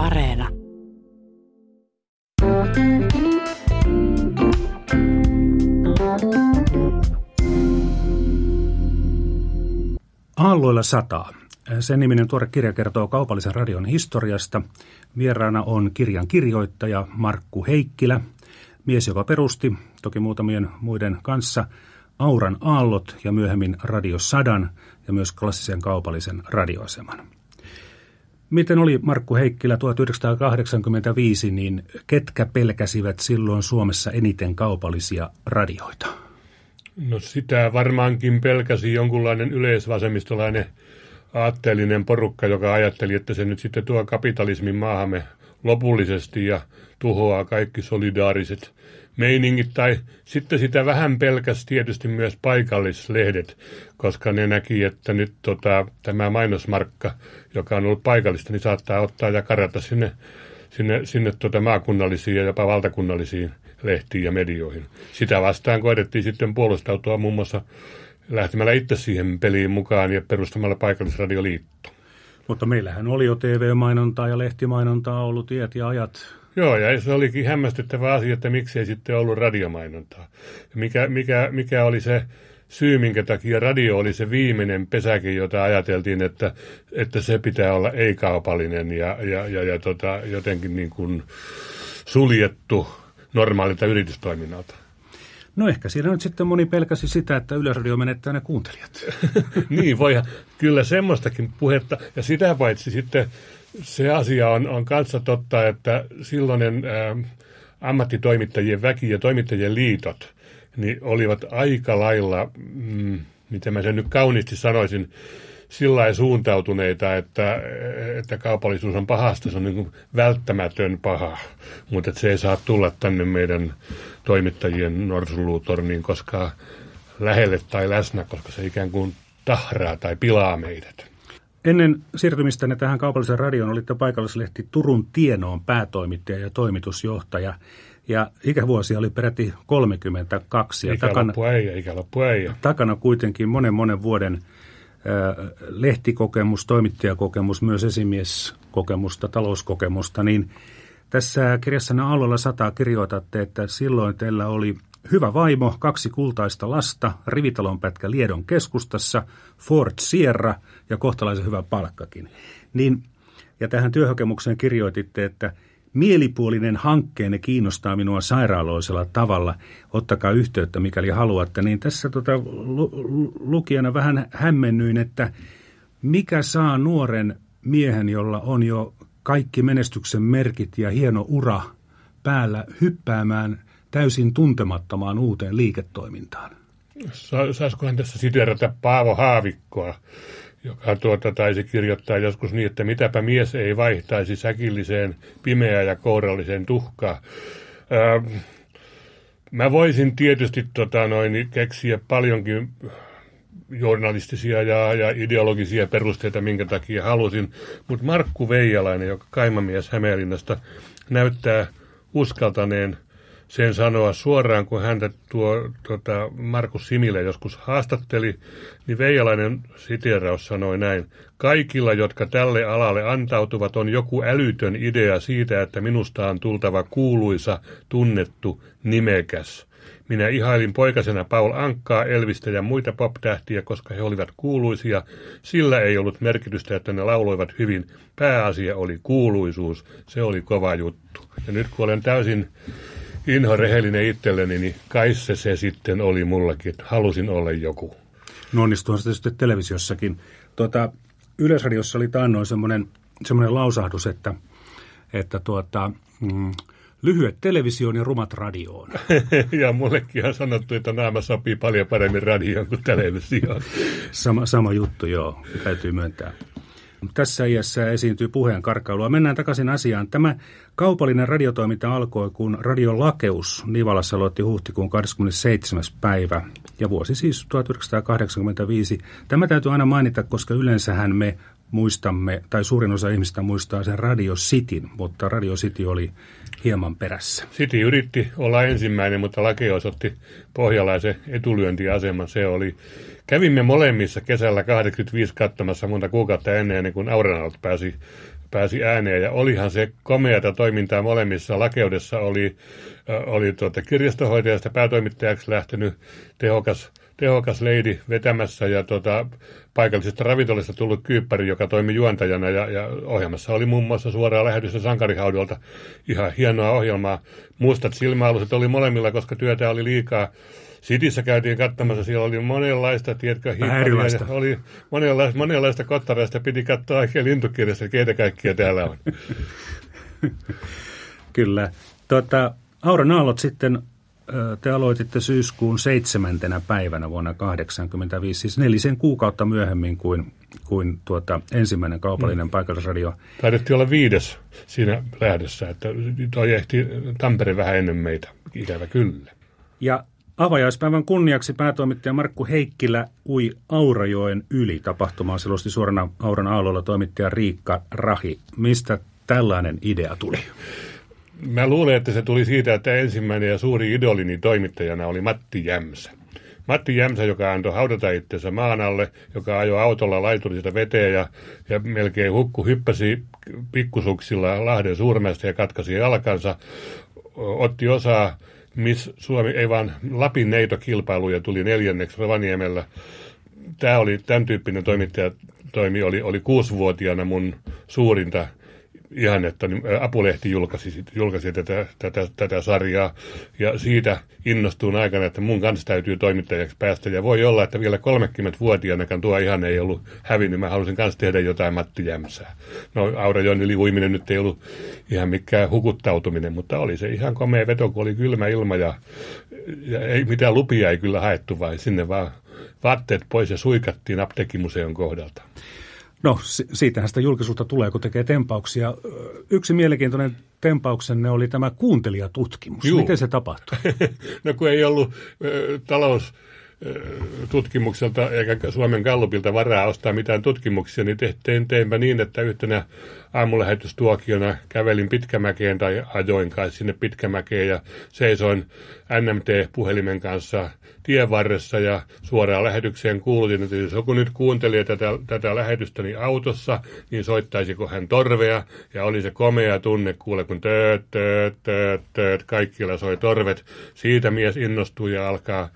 Areena. Aalloilla sataa. Sen niminen tuore kirja kertoo kaupallisen radion historiasta. Vieraana on kirjan kirjoittaja Markku Heikkilä, mies, joka perusti, toki muutamien muiden kanssa, Auran aallot ja myöhemmin Radio Sadan ja myös klassisen kaupallisen radioaseman. Miten oli Markku Heikkilä 1985, niin ketkä pelkäsivät silloin Suomessa eniten kaupallisia radioita? No sitä varmaankin pelkäsi jonkunlainen yleisvasemmistolainen aatteellinen porukka, joka ajatteli, että se nyt sitten tuo kapitalismin maahamme lopullisesti ja tuhoaa kaikki solidaariset meiningit. Tai sitten sitä vähän pelkäs tietysti myös paikallislehdet, koska ne näki, että nyt tota, tämä mainosmarkka, joka on ollut paikallista, niin saattaa ottaa ja karata sinne, sinne, sinne tota maakunnallisiin ja jopa valtakunnallisiin lehtiin ja medioihin. Sitä vastaan koetettiin sitten puolustautua muun muassa lähtemällä itse siihen peliin mukaan ja perustamalla paikallisradioliitto. Mutta meillähän oli jo TV-mainontaa ja lehtimainontaa ollut tiet ja ajat. Joo, ja se olikin hämmästyttävä asia, että miksi ei sitten ollut radiomainontaa. Mikä, mikä, mikä oli se syy, minkä takia radio oli se viimeinen pesäke, jota ajateltiin, että, että se pitää olla ei-kaupallinen ja, ja, ja, ja tota, jotenkin niin kuin suljettu normaalilta yritystoiminnalta. No ehkä siinä nyt sitten moni pelkäsi sitä, että Yleisradio menettää ne kuuntelijat. niin, voi kyllä semmoistakin puhetta. Ja sitä paitsi sitten se asia on, on kanssa totta, että silloinen ää, ammattitoimittajien väki ja toimittajien liitot niin olivat aika lailla, mm, miten mä sen nyt kauniisti sanoisin, sillä suuntautuneita, että, että kaupallisuus on pahasta, se on niin välttämätön paha, mutta se ei saa tulla tänne meidän toimittajien norsuluutorniin koska lähelle tai läsnä, koska se ikään kuin tahraa tai pilaa meidät. Ennen siirtymistänne tähän kaupalliseen radioon olitte paikallislehti Turun Tienoon päätoimittaja ja toimitusjohtaja. Ja ikävuosia oli peräti 32. Ja takana, äijä, ikäloppu äijä. Takana kuitenkin monen monen vuoden lehtikokemus, toimittajakokemus, myös esimieskokemusta, talouskokemusta, niin tässä kirjassanne Aallolla sataa kirjoitatte, että silloin teillä oli hyvä vaimo, kaksi kultaista lasta, rivitalonpätkä Liedon keskustassa, Ford Sierra ja kohtalaisen hyvä palkkakin. Niin, ja tähän työhakemukseen kirjoititte, että mielipuolinen hankkeenne kiinnostaa minua sairaaloisella tavalla. Ottakaa yhteyttä, mikäli haluatte. Niin tässä tota, lu- lukijana vähän hämmennyin, että mikä saa nuoren miehen, jolla on jo kaikki menestyksen merkit ja hieno ura päällä hyppäämään täysin tuntemattomaan uuteen liiketoimintaan? Saisikohan tässä siterata Paavo Haavikkoa, joka tuota taisi kirjoittaa joskus niin, että mitäpä mies ei vaihtaisi säkilliseen pimeään ja kouralliseen tuhkaan. Öö, mä voisin tietysti tota, noin, keksiä paljonkin journalistisia ja, ja ideologisia perusteita, minkä takia halusin. Mutta Markku Veijalainen, joka kaimamies Hämeenlinnasta, näyttää uskaltaneen – sen sanoa suoraan, kun häntä tuo tota, Markus Simile joskus haastatteli, niin Veijalainen siteraus sanoi näin. Kaikilla, jotka tälle alalle antautuvat, on joku älytön idea siitä, että minusta on tultava kuuluisa, tunnettu, nimekäs. Minä ihailin poikasena Paul Ankkaa, Elvistä ja muita pop-tähtiä, koska he olivat kuuluisia. Sillä ei ollut merkitystä, että ne lauloivat hyvin. Pääasia oli kuuluisuus. Se oli kova juttu. Ja nyt kun olen täysin inho rehellinen itselleni, niin kai se, se sitten oli mullakin, että halusin olla joku. No onnistuuhan se tietysti televisiossakin. Tuota, Yleisradiossa oli taannoin semmoinen, semmoinen lausahdus, että, että tuota, mm, lyhyet televisioon ja rumat radioon. ja mullekin on sanottu, että naama sopii paljon paremmin radioon kuin televisioon. sama, sama juttu, joo, täytyy myöntää. Tässä iässä esiintyy puheen karkailua. Mennään takaisin asiaan. Tämä kaupallinen radiotoiminta alkoi, kun radiolakeus Nivalassa aloitti huhtikuun 27. päivä ja vuosi siis 1985. Tämä täytyy aina mainita, koska yleensähän me muistamme, tai suurin osa ihmistä muistaa sen Radio Cityn, mutta Radio City oli hieman perässä. City yritti olla ensimmäinen, mutta lakeus otti pohjalaisen etulyöntiaseman. Se oli Kävimme molemmissa kesällä 85 katsomassa monta kuukautta ennen, ennen kuin Aurenaut pääsi pääsi ääneen. Ja olihan se komeata toimintaa molemmissa. Lakeudessa oli, oli tuota kirjastohoitajasta päätoimittajaksi lähtenyt tehokas tehokas leidi vetämässä ja tota, paikallisesta ravintolasta tullut kyyppäri, joka toimi juontajana ja, ja ohjelmassa oli muun muassa suoraa lähetystä Sankarihaudolta. Ihan hienoa ohjelmaa. Mustat silmäaluset oli molemmilla, koska työtä oli liikaa. Sitissä käytiin katsomassa, siellä oli monenlaista, tiedätkö, hiipparia, oli monenlaista, monenlaista kottareista, piti katsoa oikein lintukirjasta, keitä kaikkia täällä on. Kyllä. Tuota, Aura Naallot sitten te aloititte syyskuun seitsemäntenä päivänä vuonna 1985, siis nelisen kuukautta myöhemmin kuin, kuin tuota, ensimmäinen kaupallinen mm. paikallisradio. Taidettiin olla viides siinä lähdössä, että toi ehti Tampere vähän ennen meitä, ikävä kyllä. Ja avajaispäivän kunniaksi päätoimittaja Markku Heikkilä ui Aurajoen yli tapahtumaan selosti suorana Auran aallolla toimittaja Riikka Rahi. Mistä tällainen idea tuli? Mä luulen, että se tuli siitä, että ensimmäinen ja suuri idolini toimittajana oli Matti Jämsä. Matti Jämsä, joka antoi haudata itsensä maan alle, joka ajoi autolla laiturista veteen ja, ja melkein hukku hyppäsi pikkusuksilla Lahden suurmesta ja katkasi jalkansa, otti osaa Miss Suomi, ei vaan Lapin neitokilpailuja tuli neljänneksi Rovaniemellä. Tämä oli tämän tyyppinen toimittaja toimi, oli, oli kuusivuotiaana mun suurinta ihan, että niin, Apulehti julkaisi, julkaisi tätä, tätä, tätä sarjaa ja siitä innostuin aikana, että mun kanssa täytyy toimittajaksi päästä ja voi olla, että vielä 30-vuotiaanakaan tuo ihan ei ollut hävinnyt. Mä halusin kanssa tehdä jotain Matti Jämsää. No Aura Jonnili uiminen nyt ei ollut ihan mikään hukuttautuminen, mutta oli se ihan komea veto, kun oli kylmä ilma ja, ja ei mitään lupia ei kyllä haettu, vaan sinne vaan vaatteet pois ja suikattiin apteekimuseon kohdalta. No, siitähän sitä julkisuutta tulee, kun tekee tempauksia. Yksi mielenkiintoinen tempauksenne oli tämä kuuntelijatutkimus. Juu. Miten se tapahtui? no kun ei ollut äh, talous tutkimukselta eikä Suomen Gallupilta varaa ostaa mitään tutkimuksia, niin tein, teinpä niin, että yhtenä aamulähetystuokiona kävelin Pitkämäkeen tai ajoin kai sinne Pitkämäkeen ja seisoin NMT-puhelimen kanssa tien varressa ja suoraan lähetykseen kuulutin, että jos joku nyt kuunteli tätä, tätä lähetystäni autossa, niin soittaisiko hän torvea ja oli se komea tunne kuule, kun tööt, tööt, tööt, tööt, kaikilla soi torvet. Siitä mies innostui ja alkaa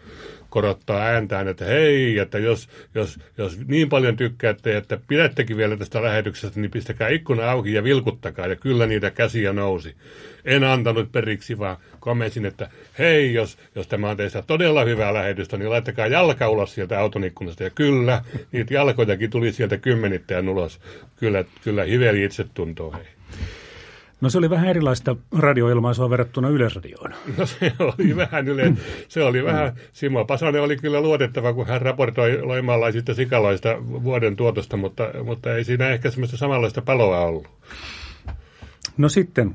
korottaa ääntään, että hei, että jos, jos, jos niin paljon tykkäätte, että pidättekin vielä tästä lähetyksestä, niin pistäkää ikkuna auki ja vilkuttakaa. Ja kyllä niitä käsiä nousi. En antanut periksi, vaan komensin, että hei, jos, jos tämä on teistä todella hyvää lähetystä, niin laittakaa jalka ulos sieltä auton ikkunasta. Ja kyllä, niitä jalkojakin tuli sieltä kymmenittäin ulos. Kyllä, kyllä hiveli itse tuntuu, hei. No se oli vähän erilaista radioilmaisua verrattuna Yleisradioon. No se oli vähän yle, se oli vähän, Simo Pasanen oli kyllä luotettava, kun hän raportoi loimalaisista sikaloista vuoden tuotosta, mutta, mutta ei siinä ehkä semmoista samanlaista paloa ollut. No sitten,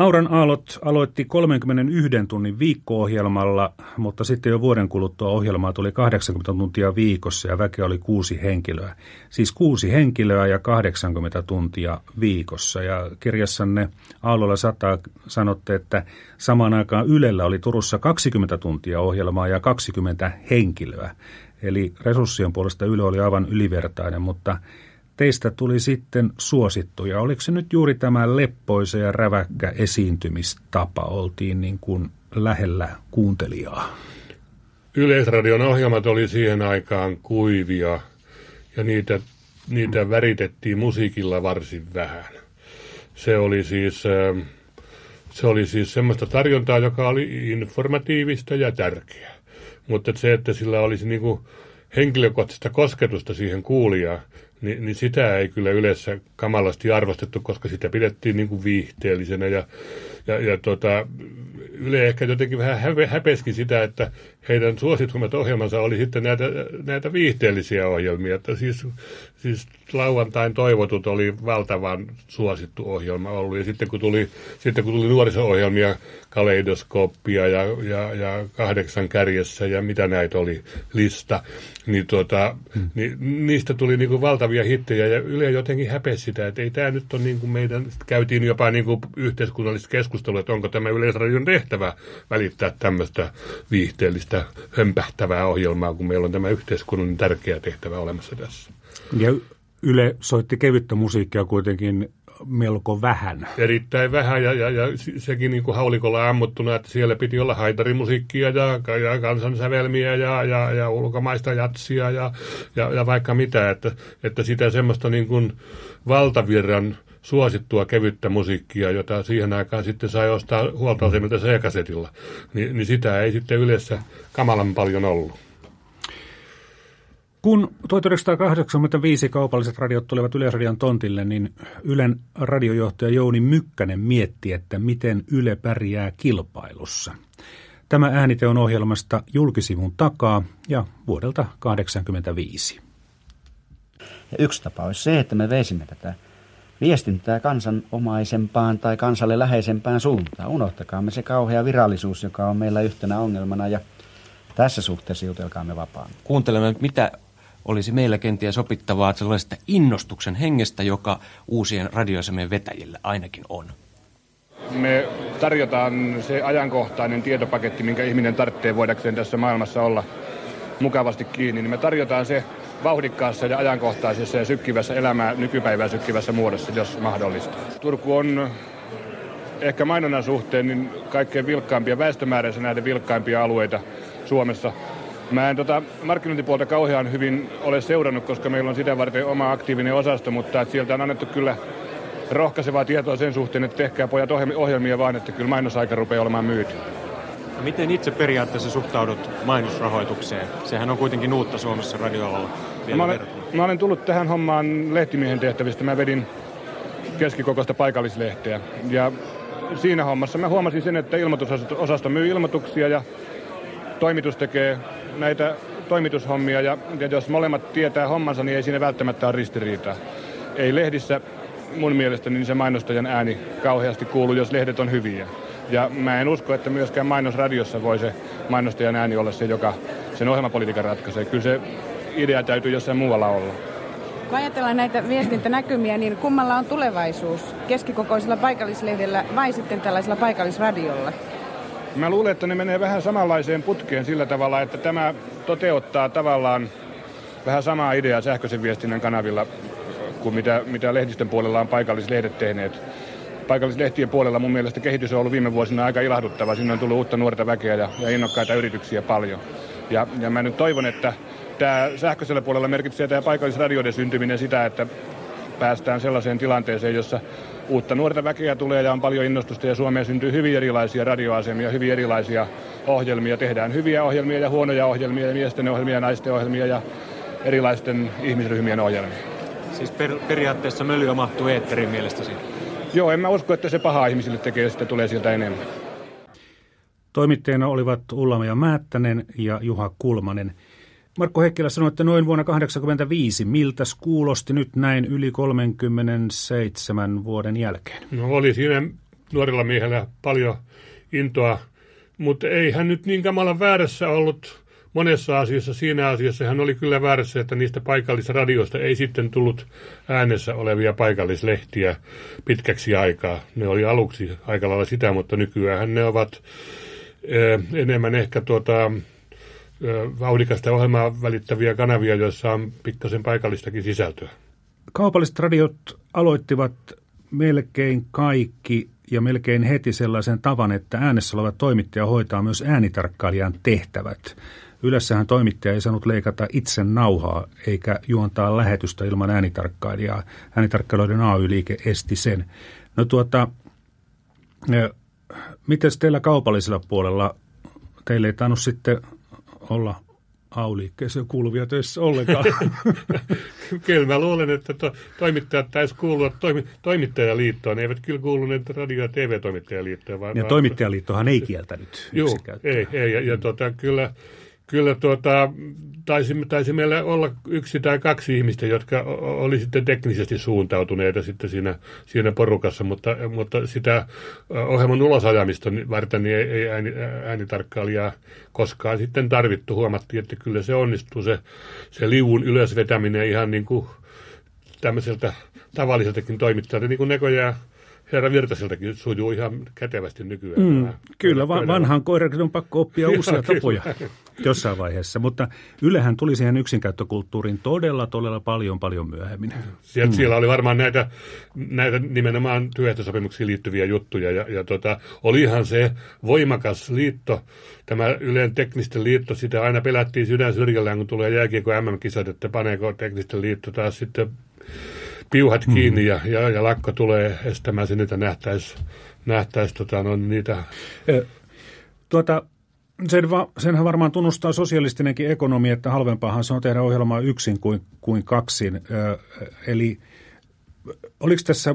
Auran Aallot aloitti 31 tunnin viikko-ohjelmalla, mutta sitten jo vuoden kuluttua ohjelmaa tuli 80 tuntia viikossa ja väkeä oli kuusi henkilöä. Siis kuusi henkilöä ja 80 tuntia viikossa. Ja kirjassanne Aallolla sataa sanotte, että samaan aikaan Ylellä oli Turussa 20 tuntia ohjelmaa ja 20 henkilöä. Eli resurssien puolesta Yle oli aivan ylivertainen, mutta teistä tuli sitten suosittuja. Oliko se nyt juuri tämä leppoisa ja räväkkä esiintymistapa? Oltiin niin kuin lähellä kuuntelijaa. Yleisradion ohjelmat oli siihen aikaan kuivia ja niitä, niitä väritettiin musiikilla varsin vähän. Se oli siis... Ähm, se oli siis semmoista tarjontaa, joka oli informatiivista ja tärkeää. Mutta se, että sillä olisi niin henkilökohtaista kosketusta siihen kuulijaan, niin, niin sitä ei kyllä yleensä kamalasti arvostettu, koska sitä pidettiin niin kuin viihteellisenä ja, ja, ja tota, Yle ehkä jotenkin vähän häpeski sitä, että heidän suositummat ohjelmansa oli sitten näitä, näitä viihteellisiä ohjelmia. Että siis, siis lauantain toivotut oli valtavan suosittu ohjelma ollut. Ja sitten kun tuli, sitten kun tuli nuoriso-ohjelmia, kaleidoskooppia ja, ja, ja kahdeksan kärjessä ja mitä näitä oli, lista, niin, tuota, hmm. niin niistä tuli niin kuin valtavia hittejä. Ja Yle jotenkin häpesi sitä, että ei tämä nyt ole niin kuin meidän, käytiin jopa niin kuin yhteiskunnallista keskustelua, että onko tämä Yleisradion tehtävä välittää tämmöistä viihteellistä hömpähtävää ohjelmaa, kun meillä on tämä yhteiskunnan tärkeä tehtävä olemassa tässä. Ja Yle soitti kevyttä musiikkia kuitenkin melko vähän. Erittäin vähän ja, ja, ja sekin niin kuin haulikolla ammuttuna, että siellä piti olla haitarimusiikkia ja, ja kansansävelmiä ja, ja, ja ulkomaista jatsia ja, ja, ja vaikka mitä, että, että sitä semmoista niin kuin valtavirran suosittua kevyttä musiikkia, jota siihen aikaan sitten sai ostaa huoltoasemilta C-kasetilla, niin, niin sitä ei sitten yleensä kamalan paljon ollut. Kun 1985 kaupalliset radiot tulivat Yleisradion tontille, niin Ylen radiojohtaja Jouni Mykkänen mietti, että miten Yle pärjää kilpailussa. Tämä äänite on ohjelmasta julkisivun takaa ja vuodelta 1985. Yksi tapa olisi se, että me veisimme tätä viestintää kansanomaisempaan tai kansalle läheisempään suuntaan. Unohtakaamme se kauhea virallisuus, joka on meillä yhtenä ongelmana ja tässä suhteessa jutelkaamme vapaan. Kuuntelemme, mitä olisi meillä kenties opittavaa sellaisesta innostuksen hengestä, joka uusien radioasemien vetäjillä ainakin on. Me tarjotaan se ajankohtainen tietopaketti, minkä ihminen tarvitsee voidakseen tässä maailmassa olla mukavasti kiinni. Niin me tarjotaan se vauhdikkaassa ja ajankohtaisessa ja sykkivässä elämää nykypäivää sykkivässä muodossa, jos mahdollista. Turku on ehkä mainonnan suhteen niin kaikkein vilkkaimpia, väestömääränsä näiden vilkkaimpia alueita Suomessa. Mä en tota markkinointipuolta kauhean hyvin ole seurannut, koska meillä on sitä varten oma aktiivinen osasto, mutta että sieltä on annettu kyllä rohkaisevaa tietoa sen suhteen, että tehkää pojat ohjelmia vaan, että kyllä mainosaika rupeaa olemaan myyty. Miten itse periaatteessa suhtaudut mainosrahoitukseen? Sehän on kuitenkin uutta Suomessa radioalalla vielä mä olen, mä olen tullut tähän hommaan lehtimiehen tehtävistä. Mä vedin keskikokoista paikallislehteä. Ja siinä hommassa mä huomasin sen, että ilmoitusosasto myy ilmoituksia ja toimitus tekee näitä toimitushommia. Ja, ja jos molemmat tietää hommansa, niin ei siinä välttämättä ole ristiriitaa. Ei lehdissä mun mielestä niin se mainostajan ääni kauheasti kuulu, jos lehdet on hyviä. Ja mä en usko, että myöskään mainosradiossa voi se mainostajan ääni olla se, joka sen ohjelmapolitiikan ratkaisee. Kyllä se idea täytyy jossain muualla olla. Kun ajatellaan näitä viestintänäkymiä, niin kummalla on tulevaisuus? Keskikokoisella paikallislehdellä vai sitten tällaisella paikallisradiolla? Mä luulen, että ne menee vähän samanlaiseen putkeen sillä tavalla, että tämä toteuttaa tavallaan vähän samaa ideaa sähköisen viestinnän kanavilla kuin mitä, mitä lehdistön puolella on paikallislehdet tehneet paikallislehtien puolella mun mielestä kehitys on ollut viime vuosina aika ilahduttava. Sinne on tullut uutta nuorta väkeä ja, ja innokkaita yrityksiä paljon. Ja, ja mä nyt toivon, että tämä sähköisellä puolella merkitsee tämä paikallisradioiden syntyminen sitä, että päästään sellaiseen tilanteeseen, jossa uutta nuorta väkeä tulee ja on paljon innostusta ja Suomeen syntyy hyvin erilaisia radioasemia, hyvin erilaisia ohjelmia. Tehdään hyviä ohjelmia ja huonoja ohjelmia ja miesten ohjelmia ja naisten ohjelmia ja erilaisten ihmisryhmien ohjelmia. Siis per, periaatteessa mölyä mahtuu eetterin mielestäsi? Joo, en mä usko, että se paha ihmisille tekee, jos sitä tulee sieltä enemmän. Toimittajina olivat Ullama Määttänen ja Juha Kulmanen. Markku Heikkilä sanoi, että noin vuonna 1985. Miltä kuulosti nyt näin yli 37 vuoden jälkeen? No oli siinä nuorilla miehellä paljon intoa, mutta ei hän nyt niin kamalan väärässä ollut monessa asiassa, siinä asiassa hän oli kyllä väärässä, että niistä paikallisradioista ei sitten tullut äänessä olevia paikallislehtiä pitkäksi aikaa. Ne oli aluksi aika lailla sitä, mutta nykyään ne ovat ö, enemmän ehkä tuota, vauhdikasta ohjelmaa välittäviä kanavia, joissa on pikkasen paikallistakin sisältöä. Kaupalliset radiot aloittivat melkein kaikki ja melkein heti sellaisen tavan, että äänessä oleva toimittaja hoitaa myös äänitarkkailijan tehtävät. Ylessähän toimittaja ei saanut leikata itse nauhaa eikä juontaa lähetystä ilman äänitarkkailijaa. Äänitarkkailijoiden AY-liike esti sen. No tuota, miten teillä kaupallisella puolella, teille ei tainnut sitten olla AY-liikkeeseen kuuluvia töissä ollenkaan. kyllä mä luulen, että to, toimittajat taisi kuulua toimi, toimittajaliittoon. Ne eivät kyllä kuuluneet radio- ja TV-toimittajaliittoon. Vaan, ja toimittajaliittohan ei kieltänyt Joo, ei, ei. Ja, ja tota, kyllä kyllä tuota, taisi, taisi meillä olla yksi tai kaksi ihmistä, jotka oli sitten teknisesti suuntautuneita sitten siinä, siinä porukassa, mutta, mutta sitä ohjelman ulosajamista varten niin ei, ei ääni, äänitarkkailijaa koskaan sitten tarvittu. Huomattiin, että kyllä se onnistuu se, se liuun ylösvetäminen ihan niin kuin tämmöiseltä tavalliseltakin toimittajalta, niin kuin näköjään herra Virtaseltakin sujuu ihan kätevästi nykyään. Mm, kyllä, va- vanhan koiran on pakko oppia uusia tapoja. jossain vaiheessa. Mutta Ylehän tuli siihen yksinkäyttökulttuuriin todella, todella paljon, paljon myöhemmin. Sieltä, mm. Siellä oli varmaan näitä, näitä nimenomaan työehtosopimuksiin liittyviä juttuja. Ja, ja tota, olihan se voimakas liitto, tämä Ylen teknisten liitto, sitä aina pelättiin sydän syrjällään, kun tulee jääkiekko MM-kisat, että paneeko teknisten liitto taas sitten piuhat mm. kiinni ja, ja, ja lakko tulee estämään sen, että nähtäisi, tota, no, niitä. Tuota, sen va, senhän varmaan tunnustaa sosialistinenkin ekonomi, että halvempaahan se on tehdä ohjelmaa yksin kuin, kuin kaksin. Ö, eli oliko tässä,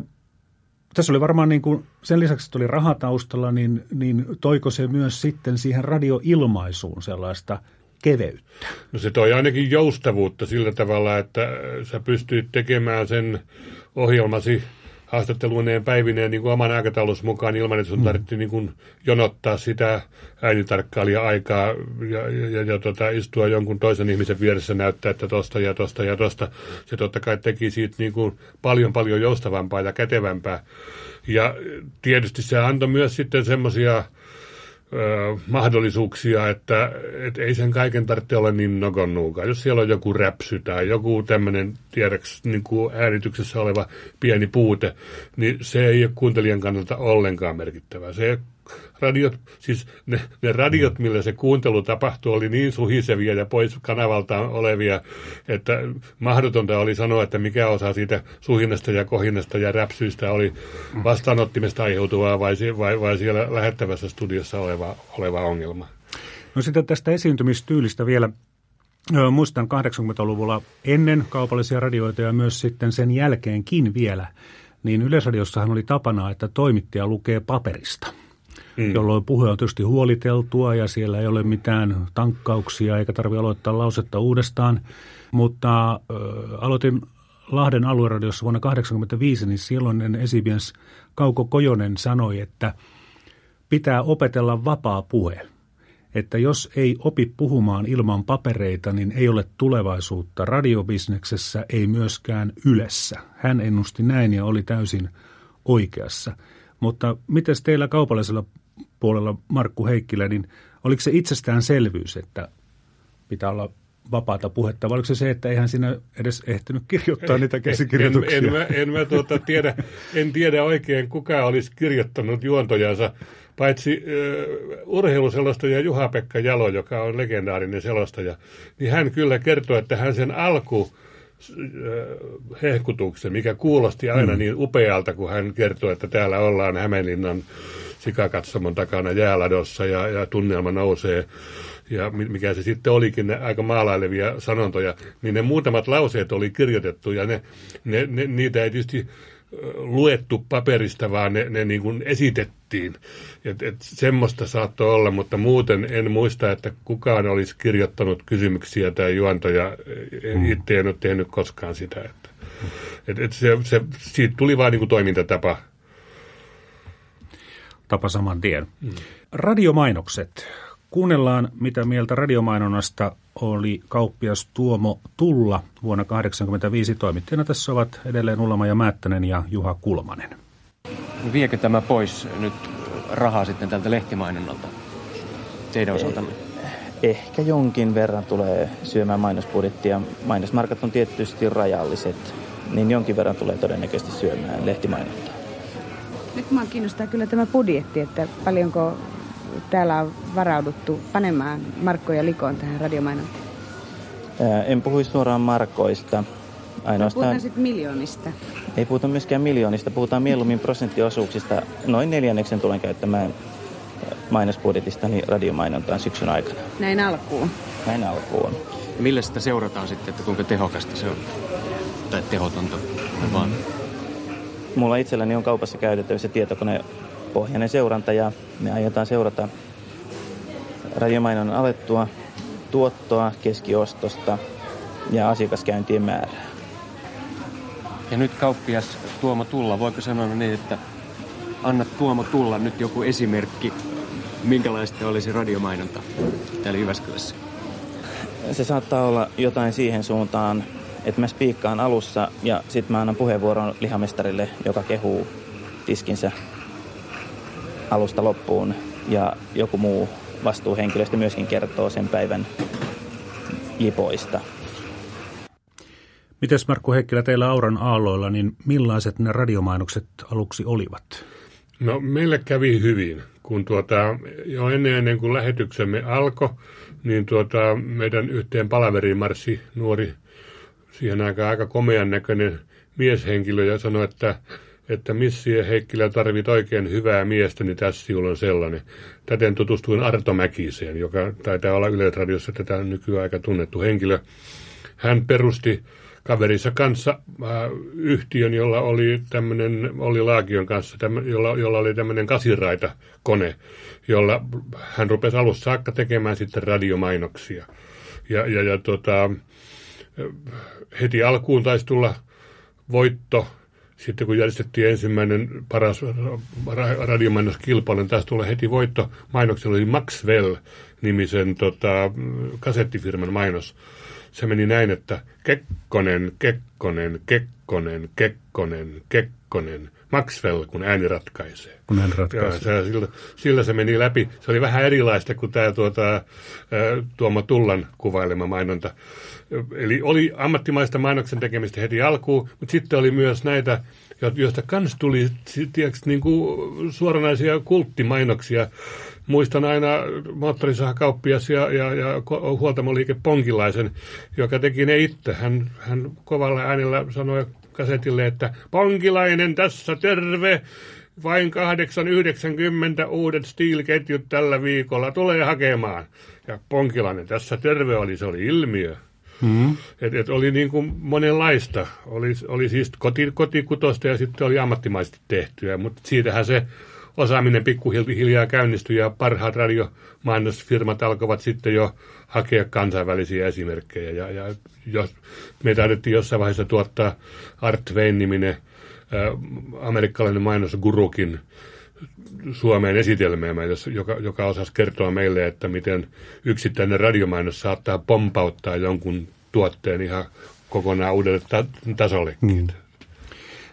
tässä oli varmaan niin kuin, sen lisäksi, että oli rahataustalla, niin, niin toiko se myös sitten siihen radioilmaisuun sellaista keveyttä? No se toi ainakin joustavuutta sillä tavalla, että sä pystyit tekemään sen ohjelmasi – haastatteluineen päivineen niin kuin oman aikataulus mukaan ilman, että sun mm. tarvitsi niin kuin jonottaa sitä äänitarkkailija-aikaa ja, ja, ja, ja tota, istua jonkun toisen ihmisen vieressä näyttää, että tosta ja tosta ja tosta. Se totta kai teki siitä niin kuin paljon paljon joustavampaa ja kätevämpää. Ja tietysti se antoi myös sitten semmoisia mahdollisuuksia, että et ei sen kaiken tarvitse olla niin nokonnuukaan. Jos siellä on joku räpsy tai joku tämmöinen tiedäks niin kuin äänityksessä oleva pieni puute, niin se ei ole kuuntelijan kannalta ollenkaan merkittävää. Se radiot, siis ne, ne radiot, millä se kuuntelu tapahtui, oli niin suhisevia ja pois kanavalta olevia, että mahdotonta oli sanoa, että mikä osa siitä suhinnasta ja kohinnasta ja räpsyistä oli vastaanottimesta aiheutuvaa vai, vai, vai siellä lähettävässä studiossa oleva, oleva ongelma. No sitten tästä esiintymistyylistä vielä. Muistan 80-luvulla ennen kaupallisia radioita ja myös sitten sen jälkeenkin vielä, niin Yleisradiossahan oli tapana, että toimittaja lukee paperista – mm. jolloin puhe on tietysti huoliteltua ja siellä ei ole mitään tankkauksia eikä tarvitse aloittaa lausetta uudestaan. Mutta äh, aloitin Lahden alueradiossa vuonna 1985, niin silloinen esimies Kauko Kojonen sanoi, että pitää opetella vapaa puhe. Että jos ei opi puhumaan ilman papereita, niin ei ole tulevaisuutta radiobisneksessä, ei myöskään ylessä. Hän ennusti näin ja oli täysin oikeassa. Mutta miten teillä kaupallisella puolella Markku Heikkilä, niin oliko se itsestäänselvyys, että pitää olla vapaata puhetta, vai oliko se se, että eihän sinä edes ehtinyt kirjoittaa niitä käsikirjoituksia? En, en, en, en mä tuota tiedä, en tiedä oikein, kuka olisi kirjoittanut juontojansa, paitsi uh, urheiluselostaja Juha-Pekka Jalo, joka on legendaarinen selostaja, niin hän kyllä kertoo, että hän sen alku hehkutuksen, mikä kuulosti aina mm. niin upealta, kun hän kertoi, että täällä ollaan Hämeenlinnan sikakatsomon takana jääladossa ja, ja tunnelma nousee ja mikä se sitten olikin, ne aika maalailevia sanontoja, niin ne muutamat lauseet oli kirjoitettu ja ne, ne, ne, niitä ei tietysti luettu paperista, vaan ne, ne niin kuin esitettiin. Et, et semmoista saattoi olla, mutta muuten en muista, että kukaan olisi kirjoittanut kysymyksiä tai juontoja. Mm. Itse en ole tehnyt koskaan sitä. Että, et, et se, se, siitä tuli vain niin kuin toimintatapa tapa saman tien. Mm. Radiomainokset. Kuunnellaan, mitä mieltä radiomainonnasta oli kauppias Tuomo Tulla vuonna 1985. Toimittajana tässä ovat edelleen Ullama ja Määttänen ja Juha Kulmanen. Viekö tämä pois nyt rahaa sitten tältä lehtimainonnalta teidän osaltanne? Ehkä jonkin verran tulee syömään mainosbudjettia. Mainosmarkat on tietysti rajalliset, niin jonkin verran tulee todennäköisesti syömään lehtimainontaa. Nyt minua kiinnostaa kyllä tämä budjetti, että paljonko täällä on varauduttu panemaan markkoja likoon tähän radiomainontaan. En puhuisi suoraan markoista. Ainoastaan... Puhutaan sitten miljoonista. Ei puhuta myöskään miljoonista, puhutaan mieluummin prosenttiosuuksista. Noin neljänneksen tulen käyttämään mainosbudjetistani radiomainontaan syksyn aikana. Näin alkuun. Näin alkuun. Millä sitä seurataan sitten, että kuinka tehokasta se on? Tai tehotonta? Vaan Mulla itselläni on kaupassa käytettävissä tietokonepohjainen seuranta ja me aiotaan seurata radiomainon alettua tuottoa, keskiostosta ja asiakaskäyntien määrää. Ja nyt kauppias Tuomo Tulla, voiko sanoa niin, että anna Tuomo Tulla nyt joku esimerkki, minkälaista olisi radiomainonta täällä Jyväskylässä? Se saattaa olla jotain siihen suuntaan, että mä spiikkaan alussa ja sitten mä annan puheenvuoron lihamestarille, joka kehuu tiskinsä alusta loppuun ja joku muu vastuuhenkilöstö myöskin kertoo sen päivän jipoista. Mites Markku Heikkilä, teillä Auran aalloilla, niin millaiset ne radiomainokset aluksi olivat? No meille kävi hyvin, kun tuota, jo ennen, ennen kuin lähetyksemme alkoi, niin tuota, meidän yhteen palaveriin marssi nuori, siihen aikaan aika komean näköinen mieshenkilö ja sanoi, että että Missi ja Heikkilä tarvit oikein hyvää miestä, niin tässä sinulla on sellainen. Täten tutustuin Arto Mäkiseen, joka taitaa olla Yleisradiossa tätä nykyään aika tunnettu henkilö. Hän perusti kaverinsa kanssa äh, yhtiön, jolla oli tämmöinen, oli Laakion kanssa, tämmö, jolla, jolla oli tämmöinen kasiraita kone, jolla hän rupesi alussa saakka tekemään sitten radiomainoksia. Ja, ja, ja tota, heti alkuun taisi tulla voitto sitten kun järjestettiin ensimmäinen paras radiomainoskilpailu, niin taas tulee heti voitto. Mainoksella oli Maxwell-nimisen tota, kasettifirman mainos. Se meni näin, että Kekkonen, Kekkonen, Kekkonen, Kekkonen, Kekkonen. Maxwell, kun ääni ratkaisee. Kun ääni ratkaisee. Ja se, sillä, sillä se meni läpi. Se oli vähän erilaista kuin tämä tuota, Tuomo Tullan kuvailema mainonta. Eli oli ammattimaista mainoksen tekemistä heti alkuun, mutta sitten oli myös näitä, joista kans tuli tiedätkö, niin kuin suoranaisia kulttimainoksia. Muistan aina moottorisahakauppias ja, ja, ja huoltamoliike Ponkilaisen, joka teki ne itse. Hän, hän kovalla äänellä sanoi kasetille, että Ponkilainen tässä terve, vain 890 uudet Steel-ketjut tällä viikolla tulee hakemaan. Ja Ponkilainen tässä terve oli, se oli ilmiö. Mm-hmm. Et, et oli niin kuin monenlaista. Oli, oli siis koti, kotikutosta ja sitten oli ammattimaisesti tehtyä, mutta siitähän se osaaminen pikkuhiljaa käynnistyi ja parhaat radiomainosfirmat alkoivat sitten jo hakea kansainvälisiä esimerkkejä. Ja, ja jos, me taidettiin jossain vaiheessa tuottaa Art Twain-niminen amerikkalainen mainos Gurukin Suomeen esitelmää, joka, joka osasi kertoa meille, että miten yksittäinen radiomainos saattaa pompauttaa jonkun tuotteen ihan kokonaan uudelle ta- tasolle. Mm.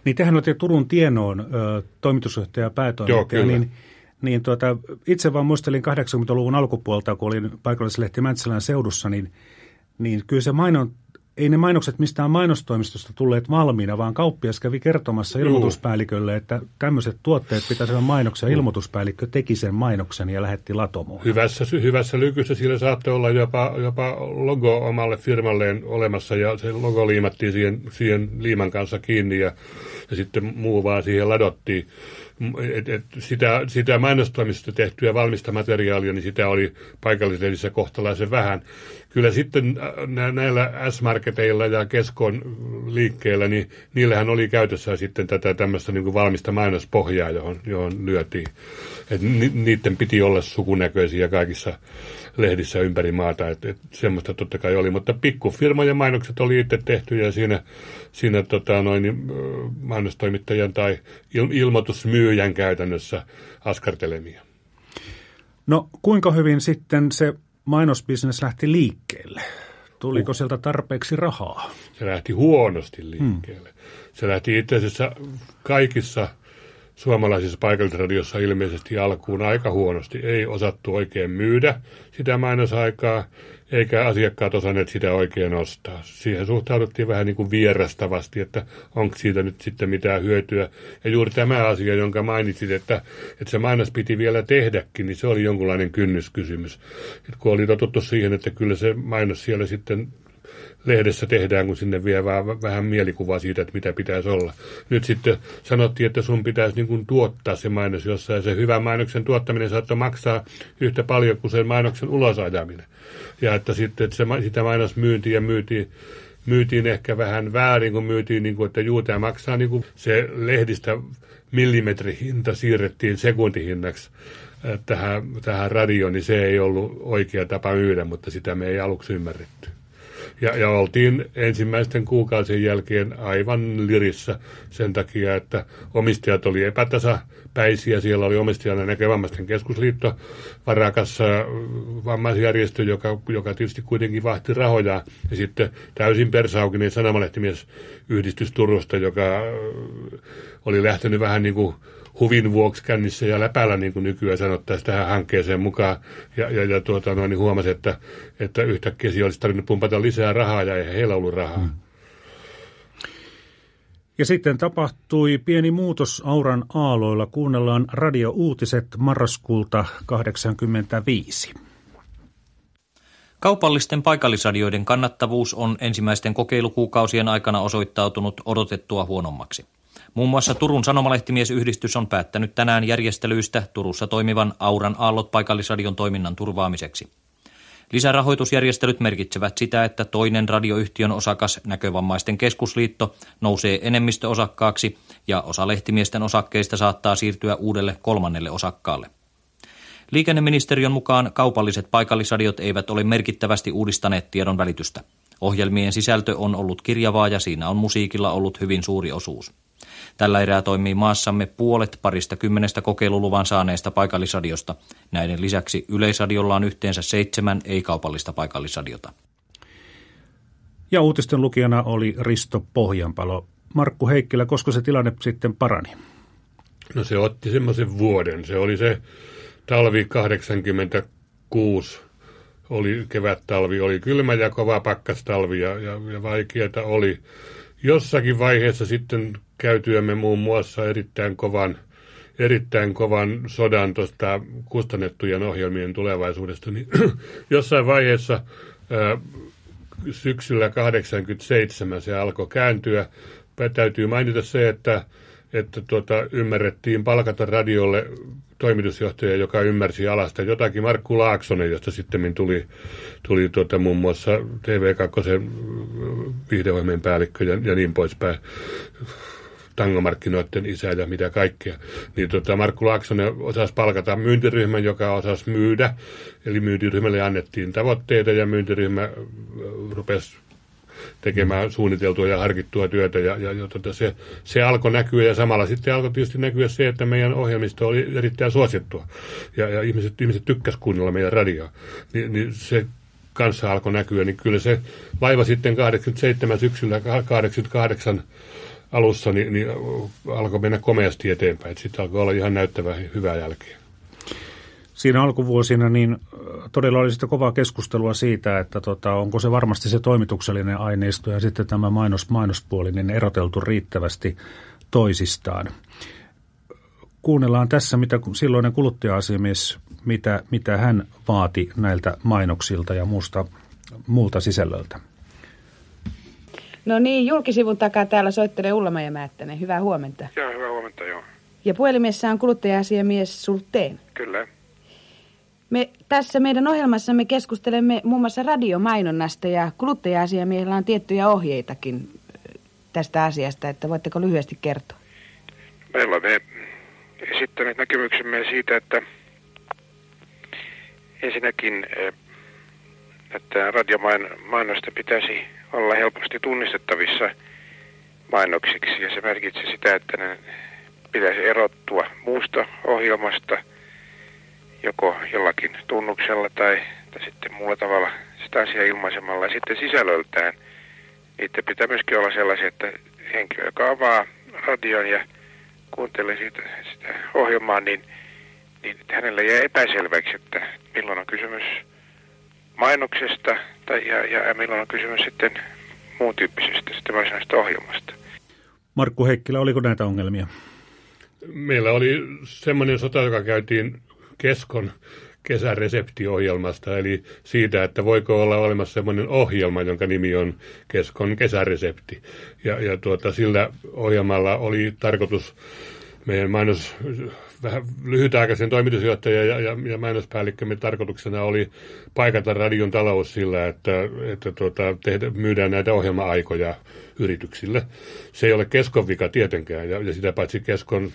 Niin tehän olette Turun Tienoon ö, toimitusjohtaja ja päätoimittaja, niin, niin tuota, itse vaan muistelin 80-luvun alkupuolta, kun olin paikallislehti Mäntsälän seudussa, niin, niin kyllä se mainon, ei ne mainokset mistään mainostoimistosta tulleet valmiina, vaan kauppias kävi kertomassa ilmoituspäällikölle, että tämmöiset tuotteet pitäisi olla mainoksia. Ilmoituspäällikkö teki sen mainoksen ja lähetti latomuun. Hyvässä, hyvässä lykyssä sillä saattoi olla jopa, jopa logo omalle firmalleen olemassa ja se logo liimattiin siihen, siihen liiman kanssa kiinni ja, ja sitten muu vaan siihen ladottiin et, et sitä, sitä mainostoimista tehtyä valmista materiaalia, niin sitä oli paikallislehdessä kohtalaisen vähän. Kyllä sitten äh, näillä S-marketeilla ja keskon liikkeellä, niin niillähän oli käytössä sitten tätä tämmöistä niin kuin valmista mainospohjaa, johon, johon lyötiin. Et ni, niiden piti olla sukunäköisiä kaikissa lehdissä ympäri maata, että et semmoista totta kai oli, mutta pikkufirmojen mainokset oli itse tehty ja siinä, siinä tota, noin, mainostoimittajan tai il, ilmoitusmyyjän käytännössä askartelemia. No kuinka hyvin sitten se mainosbisnes lähti liikkeelle? Tuliko uh. sieltä tarpeeksi rahaa? Se lähti huonosti liikkeelle. Hmm. Se lähti itse asiassa kaikissa – suomalaisissa paikallisradiossa ilmeisesti alkuun aika huonosti. Ei osattu oikein myydä sitä mainosaikaa, eikä asiakkaat osanneet sitä oikein ostaa. Siihen suhtauduttiin vähän niin kuin vierastavasti, että onko siitä nyt sitten mitään hyötyä. Ja juuri tämä asia, jonka mainitsit, että, että se mainos piti vielä tehdäkin, niin se oli jonkunlainen kynnyskysymys. Et kun oli totuttu siihen, että kyllä se mainos siellä sitten lehdessä tehdään, kun sinne vie vähän, vähän mielikuvaa siitä, että mitä pitäisi olla. Nyt sitten sanottiin, että sun pitäisi niin kuin tuottaa se mainos jossain. Se hyvä mainoksen tuottaminen saattoi maksaa yhtä paljon kuin sen mainoksen ulosajaminen. Ja että sitten että se, sitä mainos myyntiin ja myytiin myytiin ehkä vähän väärin, kun myytiin, niin kuin, että juu, tämä maksaa niin kuin se lehdistä millimetrihinta siirrettiin sekuntihinnaksi äh, tähän, tähän radioon, niin se ei ollut oikea tapa myydä, mutta sitä me ei aluksi ymmärretty. Ja, ja oltiin ensimmäisten kuukausien jälkeen aivan lirissä sen takia, että omistajat oli epätasapäisiä. Siellä oli omistajana näkövammaisten keskusliitto, varakas vammaisjärjestö, joka, joka tietysti kuitenkin vahti rahoja. Ja sitten täysin persaukinen sanomalehtimies yhdistys Turusta, joka oli lähtenyt vähän niin kuin huvin vuoksi kännissä ja läpällä, niin kuin nykyään sanottaisiin tähän hankkeeseen mukaan. Ja, ja, ja tuota, no, niin huomasi, että, että yhtäkkiä siellä olisi tarvinnut pumpata lisää rahaa ja eihän heillä ollut rahaa. Hmm. Ja sitten tapahtui pieni muutos Auran aaloilla. Kuunnellaan radio-uutiset marraskuulta 85. Kaupallisten paikallisradioiden kannattavuus on ensimmäisten kokeilukuukausien aikana osoittautunut odotettua huonommaksi. Muun muassa Turun sanomalehtimiesyhdistys on päättänyt tänään järjestelyistä Turussa toimivan Auran aallot paikallisradion toiminnan turvaamiseksi. Lisärahoitusjärjestelyt merkitsevät sitä, että toinen radioyhtiön osakas Näkövammaisten keskusliitto nousee enemmistöosakkaaksi ja osa lehtimiesten osakkeista saattaa siirtyä uudelle kolmannelle osakkaalle. Liikenneministeriön mukaan kaupalliset paikallisradiot eivät ole merkittävästi uudistaneet tiedon välitystä. Ohjelmien sisältö on ollut kirjavaa ja siinä on musiikilla ollut hyvin suuri osuus. Tällä erää toimii maassamme puolet parista kymmenestä kokeiluluvan saaneesta paikallisradiosta. Näiden lisäksi Yleisradiolla on yhteensä seitsemän ei-kaupallista paikallisradiota. Ja uutisten lukijana oli Risto Pohjanpalo. Markku Heikkilä, koska se tilanne sitten parani? No se otti semmoisen vuoden. Se oli se talvi 86 oli kevät-talvi, oli kylmä ja kova pakkastalvi ja, ja, ja vaikeata oli. Jossakin vaiheessa sitten käytyämme muun muassa erittäin kovan, erittäin kovan sodan tuosta kustannettujen ohjelmien tulevaisuudesta, niin jossain vaiheessa ää, syksyllä 87 se alkoi kääntyä. Täytyy mainita se, että, että tuota, ymmärrettiin palkata radiolle toimitusjohtaja, joka ymmärsi alasta jotakin, Markku Laaksonen, josta sitten tuli, tuli tuota, muun muassa TV2 viihdeohjelmien päällikkö ja, ja niin poispäin tangomarkkinoiden isä ja mitä kaikkea. Niin tota, Markku Laaksonen osasi palkata myyntiryhmän, joka osasi myydä. Eli myyntiryhmälle annettiin tavoitteita ja myyntiryhmä rupesi tekemään suunniteltua ja harkittua työtä ja, ja, ja tota se, se alkoi näkyä ja samalla sitten alkoi tietysti näkyä se, että meidän ohjelmisto oli erittäin suosittua ja, ja ihmiset, ihmiset tykkäs kuunnella meidän radioa. Ni, niin se kanssa alkoi näkyä, niin kyllä se laiva sitten 87 syksyllä 88 alussa niin, niin alkoi mennä komeasti eteenpäin. Sitten alkoi olla ihan näyttävää hyvää jälkeä. Siinä alkuvuosina niin todella oli sitä kovaa keskustelua siitä, että tota, onko se varmasti se toimituksellinen aineisto ja sitten tämä mainos, mainospuoli niin eroteltu riittävästi toisistaan. Kuunnellaan tässä, mitä silloinen kuluttaja-asiamies, mitä, mitä hän vaati näiltä mainoksilta ja muusta, muulta sisällöltä. No niin, julkisivun takaa täällä soittelee Ullama ja Määttänen. Hyvää huomenta. Joo, hyvää huomenta, joo. Ja puhelimessa on kuluttaja-asiamies Sulteen. Kyllä. Me tässä meidän ohjelmassamme keskustelemme muun muassa radiomainonnasta ja kuluttaja-asiamiehellä on tiettyjä ohjeitakin tästä asiasta, että voitteko lyhyesti kertoa? Meillä olemme esittäneet näkemyksemme siitä, että ensinnäkin että radiomainosta pitäisi olla helposti tunnistettavissa mainoksiksi ja se merkitsee sitä, että ne pitäisi erottua muusta ohjelmasta joko jollakin tunnuksella tai, tai sitten muulla tavalla sitä asiaa ilmaisemalla. Ja sitten sisällöltään niitä pitää myöskin olla sellaisia, että henkilö, joka avaa radion ja kuuntelee siitä, sitä ohjelmaa, niin, niin hänelle jää epäselväksi, että milloin on kysymys mainoksesta tai, ja, ja milloin on kysymys sitten muun tyyppisestä sitten varsinaisesta ohjelmasta. Markku Heikkilä, oliko näitä ongelmia? Meillä oli semmoinen sota, joka käytiin Keskon kesäreseptiohjelmasta, eli siitä, että voiko olla olemassa semmoinen ohjelma, jonka nimi on Keskon kesäresepti. Ja, ja tuota, sillä ohjelmalla oli tarkoitus meidän mainos, vähän lyhytaikaisen toimitusjohtaja ja, ja, ja mainospäällikkömme tarkoituksena oli paikata radion talous sillä, että, että tuota, tehdä, myydään näitä ohjelma-aikoja yrityksille. Se ei ole Keskon vika tietenkään, ja, ja sitä paitsi Keskon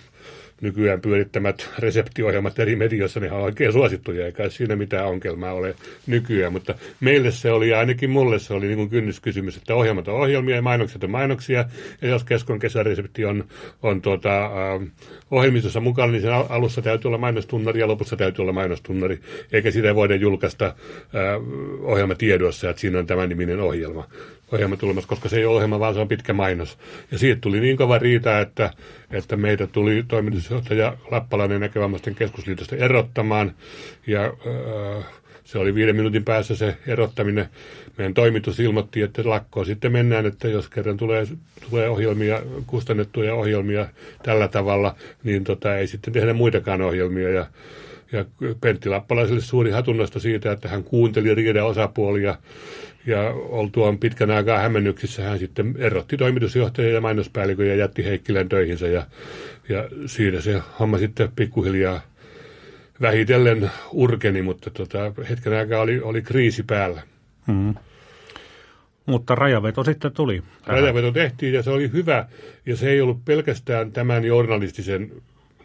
nykyään pyörittämät reseptiohjelmat eri medioissa, ne on oikein suosittuja, eikä siinä mitään ongelmaa ole nykyään, mutta meille se oli, ja ainakin mulle se oli niin kuin kynnyskysymys, että ohjelmat on ohjelmia ja mainokset on mainoksia, ja jos keskon kesäresepti on, on tuota, äh, ohjelmistossa mukana, niin sen alussa täytyy olla mainostunnari ja lopussa täytyy olla mainostunnari, eikä sitä voida julkaista ää, ohjelmatiedossa, että siinä on tämän niminen ohjelma ohjelma tulemassa, koska se ei ole ohjelma, vaan se on pitkä mainos. Ja siitä tuli niin kova riita, että, että meitä tuli toimitusjohtaja Lappalainen näkövammaisten keskusliitosta erottamaan. Ja äh, se oli viiden minuutin päässä se erottaminen. Meidän toimitus ilmoitti, että lakkoon sitten mennään, että jos kerran tulee, tulee ohjelmia, kustannettuja ohjelmia tällä tavalla, niin tota, ei sitten tehdä muitakaan ohjelmia. Ja, ja Pentti Lappalaiselle suuri hatunnosto siitä, että hän kuunteli riiden osapuolia ja oltuaan pitkän aikaa hämmennyksissä hän sitten erotti toimitusjohtajan ja mainospäällikön ja jätti Heikkilän töihinsä ja, ja siinä se homma sitten pikkuhiljaa vähitellen urkeni, mutta tota, hetken aikaa oli, oli kriisi päällä. Hmm. Mutta rajaveto sitten tuli. Tähän. Rajaveto tehtiin ja se oli hyvä. Ja se ei ollut pelkästään tämän journalistisen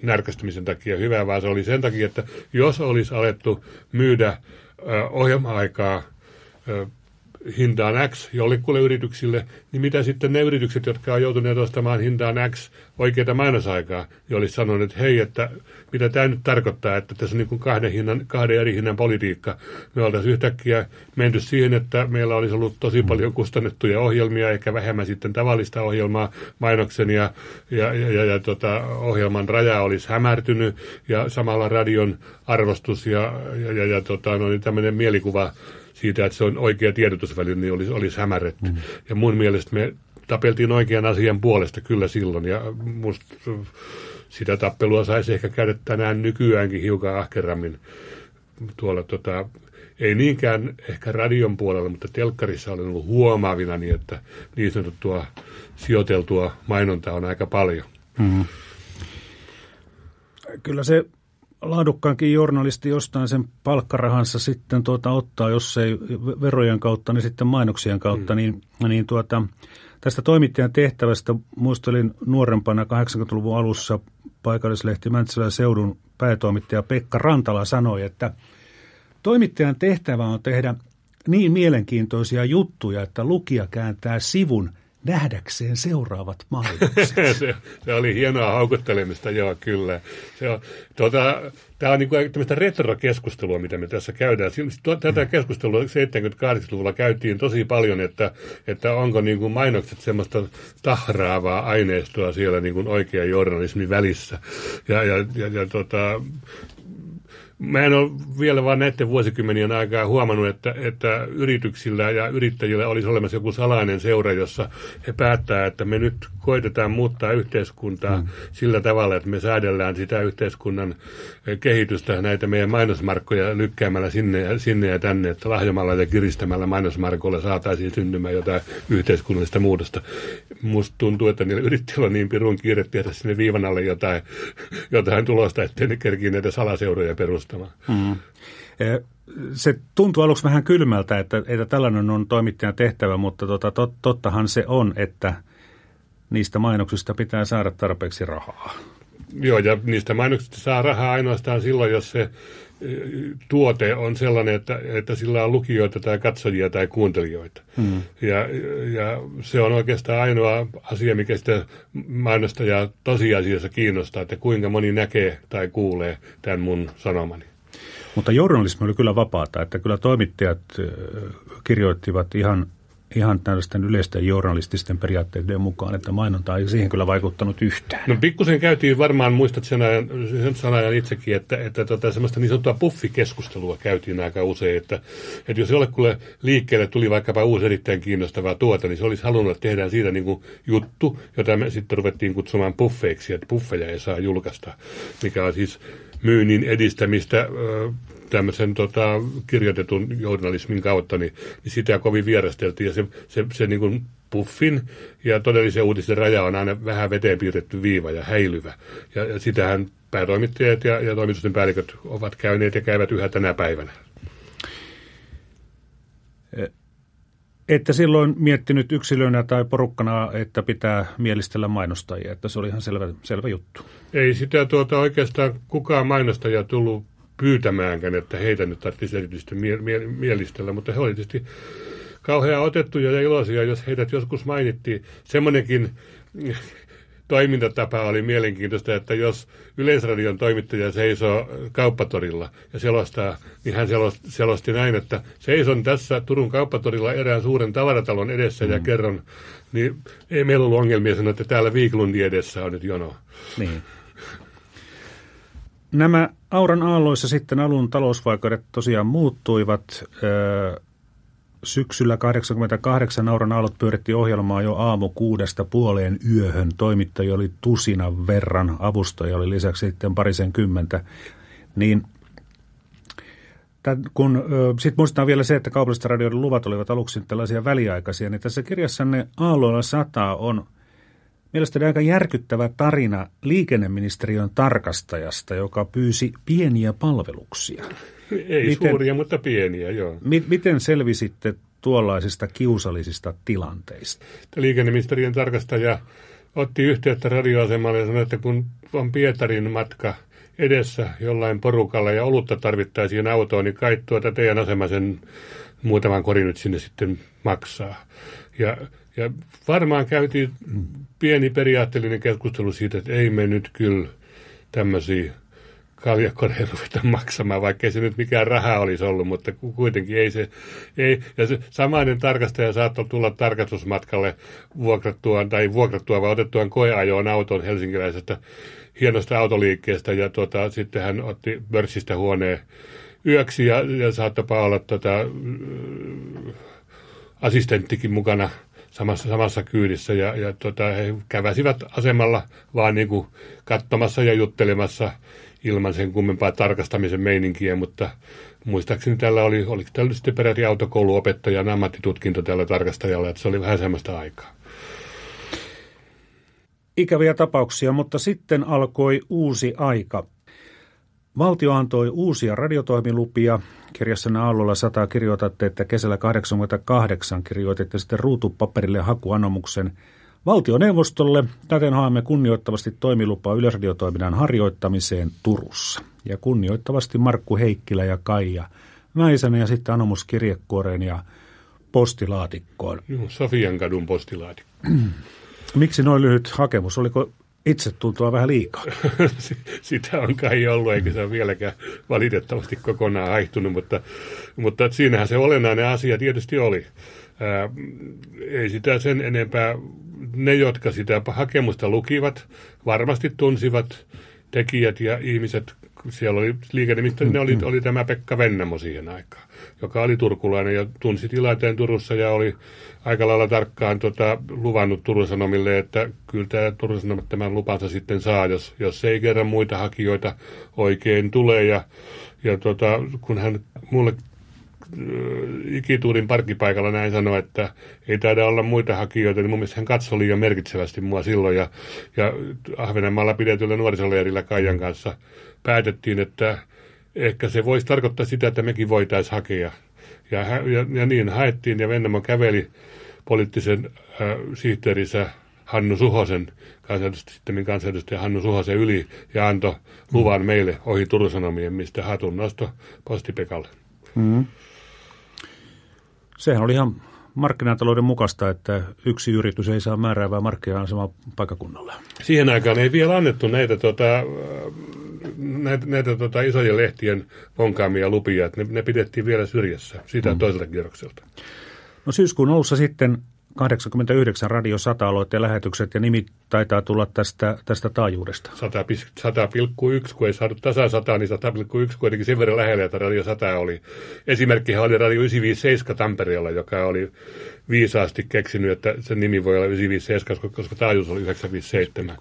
närkästymisen takia hyvä, vaan se oli sen takia, että jos olisi alettu myydä ohjelma-aikaa hintaan X jollekulle yrityksille, niin mitä sitten ne yritykset, jotka on joutuneet ostamaan hintaan X oikeita mainosaikaa, niin olisi sanonut, että hei, että mitä tämä nyt tarkoittaa, että tässä on niin kuin kahden, hinnan, kahden eri hinnan politiikka. Me oltaisiin yhtäkkiä menty siihen, että meillä olisi ollut tosi paljon kustannettuja ohjelmia, eikä vähemmän sitten tavallista ohjelmaa, mainoksen ja, ja, ja, ja, ja tota, ohjelman raja olisi hämärtynyt, ja samalla radion arvostus ja, ja, ja, ja tota, no, niin tämmöinen mielikuva siitä, että se on oikea tiedotusväline, niin olisi, olisi hämärretty. Mm. Ja mun mielestä me tapeltiin oikean asian puolesta kyllä silloin, ja musta sitä tappelua saisi ehkä käydä tänään nykyäänkin hiukan ahkerammin tuolla tota, ei niinkään ehkä radion puolella, mutta telkkarissa olen ollut huomaavina niin, että niin sanottua sijoiteltua mainontaa on aika paljon. Mm-hmm. Kyllä se laadukkaankin journalisti jostain sen palkkarahansa sitten tuota ottaa, jos ei verojen kautta, niin sitten mainoksien kautta, mm. niin, niin tuota, tästä toimittajan tehtävästä muistelin nuorempana 80-luvun alussa paikallislehti Mäntsälän seudun päätoimittaja Pekka Rantala sanoi, että toimittajan tehtävä on tehdä niin mielenkiintoisia juttuja, että lukija kääntää sivun – nähdäkseen seuraavat mainokset. se, se oli hienoa haukuttelemista, joo, kyllä. Se on, tuota, tämä on niin kuin tämmöistä retrokeskustelua, mitä me tässä käydään. Tätä keskustelua 70-80-luvulla käytiin tosi paljon, että, että onko niin kuin mainokset semmoista tahraavaa aineistoa siellä niin kuin oikea journalismin välissä. Ja, ja, ja, ja tota, Mä en ole vielä vaan näiden vuosikymmenien aikaa huomannut, että, että yrityksillä ja yrittäjillä olisi olemassa joku salainen seura, jossa he päättää, että me nyt koitetaan muuttaa yhteiskuntaa mm. sillä tavalla, että me säädellään sitä yhteiskunnan kehitystä näitä meidän mainosmarkkoja lykkäämällä sinne ja, sinne ja tänne, että lahjomalla ja kiristämällä mainosmarkoilla saataisiin syntymään jotain yhteiskunnallista muutosta. Musta tuntuu, että niillä yrittäjillä on niin pirun kiire tehdä sinne viivan alle jotain, jotain tulosta, ettei ne kerkii näitä salaseuroja perustamaan. Mm. Se tuntuu aluksi vähän kylmältä, että, että tällainen on toimittajan tehtävä, mutta tota, tot, tottahan se on, että niistä mainoksista pitää saada tarpeeksi rahaa. Joo, ja niistä mainoksista saa rahaa ainoastaan silloin, jos se tuote on sellainen, että, että sillä on lukijoita tai katsojia tai kuuntelijoita. Mm. Ja, ja se on oikeastaan ainoa asia, mikä sitä mainostajaa tosiasiassa kiinnostaa, että kuinka moni näkee tai kuulee tämän mun sanomani. Mutta journalismi oli kyllä vapaata, että kyllä toimittajat kirjoittivat ihan ihan tällaisten yleisten journalististen periaatteiden mukaan, että mainonta ei siihen kyllä vaikuttanut yhtään. No pikkusen käytiin varmaan, muistat sen ajan, sen sanajan itsekin, että, että tota, semmoista niin sanottua puffikeskustelua käytiin aika usein, että, että jos jollekulle liikkeelle tuli vaikkapa uusi erittäin kiinnostava tuote, niin se olisi halunnut, että tehdään siitä niin kuin juttu, jota me sitten ruvettiin kutsumaan puffeiksi, että puffeja ei saa julkaista, mikä on siis myynnin edistämistä tämmöisen tota, kirjoitetun journalismin kautta, niin, niin sitä kovin vierasteltiin. Ja se, se, se niin kuin puffin ja todellisen uutisen raja on aina vähän veteen piirretty viiva ja häilyvä. Ja, ja sitähän päätoimittajat ja, ja toimitusten päälliköt ovat käyneet ja käyvät yhä tänä päivänä. Että silloin miettinyt yksilönä tai porukkana, että pitää mielistellä mainostajia, että se oli ihan selvä, selvä juttu. Ei sitä tuota oikeastaan kukaan mainostaja tullut pyytämäänkään, että heitä nyt tarvitsisi erityisesti mie- mie- mielistellä, mutta he olivat tietysti kauhean otettuja ja iloisia, jos heidät joskus mainittiin. Semmoinenkin toimintatapa oli mielenkiintoista, että jos Yleisradion toimittaja seisoo kauppatorilla ja selostaa, niin hän selosti näin, että seison tässä Turun kauppatorilla erään suuren tavaratalon edessä mm. ja kerron, niin ei meillä ollut ongelmia sanoa, että täällä Viiklundi edessä on nyt jono. Niin. Nämä Auran aalloissa sitten alun talousvaikeudet tosiaan muuttuivat. Syksyllä 88 Auran aallot pyöritti ohjelmaa jo aamu kuudesta puoleen yöhön. Toimittaja oli tusina verran, avustaja oli lisäksi sitten parisen kymmentä. Niin kun sitten muistetaan vielä se, että kaupallisten radioiden luvat olivat aluksi tällaisia väliaikaisia, niin tässä kirjassanne Aalloilla sata on mielestäni aika järkyttävä tarina liikenneministeriön tarkastajasta, joka pyysi pieniä palveluksia. Ei miten, suuria, mutta pieniä, joo. Mi- miten selvisitte tuollaisista kiusallisista tilanteista? Liikenneministeriön tarkastaja otti yhteyttä radioasemalle ja sanoi, että kun on Pietarin matka edessä jollain porukalla ja olutta tarvittaisiin autoon, niin kai tuota teidän asema sen muutaman korin nyt sinne sitten maksaa. Ja, ja varmaan käytiin pieni periaatteellinen keskustelu siitä, että ei me nyt kyllä tämmöisiä kaljakoneen ruveta maksamaan, vaikka se nyt mikään raha olisi ollut, mutta kuitenkin ei se, ei, ja se samainen tarkastaja saattoi tulla tarkastusmatkalle vuokrattuaan, tai vuokrattua vai otettuaan koeajoon auton helsinkiläisestä hienosta autoliikkeestä, ja tuota, sitten hän otti pörssistä huoneen yöksi, ja, ja saattoi olla tota, assistenttikin mukana samassa, samassa kyydissä ja, ja tota, he käväsivät asemalla vaan niin katsomassa ja juttelemassa ilman sen kummempaa tarkastamisen meininkiä, mutta muistaakseni tällä oli, oli tällä sitten peräti autokouluopettajan ammattitutkinto tällä tarkastajalla, että se oli vähän semmoista aikaa. Ikäviä tapauksia, mutta sitten alkoi uusi aika. Valtio antoi uusia radiotoimilupia. Kirjassanne Aallolla 100 kirjoitatte, että kesällä 88 kirjoititte sitten ruutupaperille hakuanomuksen – Valtioneuvostolle täten haemme kunnioittavasti toimilupaa yleisradiotoiminnan harjoittamiseen Turussa. Ja kunnioittavasti Markku Heikkilä ja Kaija Mäisänen ja sitten anomus kirjekuoreen ja postilaatikkoon. Joo, Sofian kadun postilaatikko. Miksi noin lyhyt hakemus? Oliko itse tuntua vähän liikaa? Sitä on kai ollut, eikä se ole vieläkään valitettavasti kokonaan haihtunut, mutta, mutta siinähän se olennainen asia tietysti oli. Ää, ei sitä sen enempää ne, jotka sitä hakemusta lukivat, varmasti tunsivat tekijät ja ihmiset. Siellä oli liikennemistä, ne oli, oli tämä Pekka Vennamo siihen aikaan, joka oli turkulainen ja tunsi tilanteen Turussa ja oli aika lailla tarkkaan tota, luvannut Turun Sanomille, että kyllä tämä Turun Sanomat tämän lupansa sitten saa, jos, jos ei kerran muita hakijoita oikein tule. Ja, ja tota, kun hän mulle ikituurin parkkipaikalla näin sanoi, että ei taida olla muita hakijoita, niin mun mielestä hän katsoi liian merkitsevästi mua silloin. Ja, ja Ahvenanmaalla pidetyllä nuorisoleirillä Kaijan kanssa päätettiin, että ehkä se voisi tarkoittaa sitä, että mekin voitaisiin hakea. Ja, ja, ja niin haettiin, ja Vennamo käveli poliittisen äh, sihteerinsä Hannu Suhosen, kansanedustaja, kansanedustaja Hannu Suhosen yli, ja antoi luvan meille ohi Turun Sanomien, mistä hatun nosto postipekalle. Mm. Sehän oli ihan markkinatalouden mukaista, että yksi yritys ei saa määräävää markkina-asemaa paikakunnalle. Siihen aikaan ei vielä annettu näitä, tota, näitä, näitä tota, isojen lehtien vonkaamia lupia, että ne, ne pidettiin vielä syrjässä sitä mm. toiselta kierrokselta. No syyskuun alussa sitten 89 Radio 100 aloitteen lähetykset ja nimi taitaa tulla tästä, tästä taajuudesta. 100,1, kun ei saanut tasan 100, niin 100,1 kuitenkin sen verran lähellä, että Radio 100 oli. Esimerkkihän oli Radio 957 Tampereella, joka oli viisaasti keksinyt, että sen nimi voi olla 957, koska taajuus oli 957.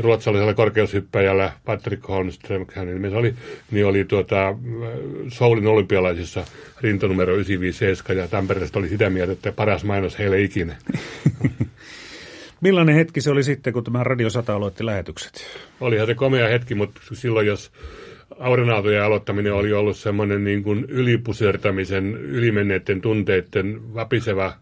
Ruotsalaisella korkeushyppäjällä Patrick Holmström, hänen nimensä oli, niin oli tuota, Soulin olympialaisissa rintanumero 957, ja Tampereesta oli sitä mieltä, että paras mainos heille ikinä. Millainen hetki se oli sitten, kun tämä Radio 100 aloitti lähetykset? Olihan se komea hetki, mutta silloin jos aurinaaltojen aloittaminen oli ollut semmoinen niin kuin ylipusertamisen, ylimenneiden tunteiden vapiseva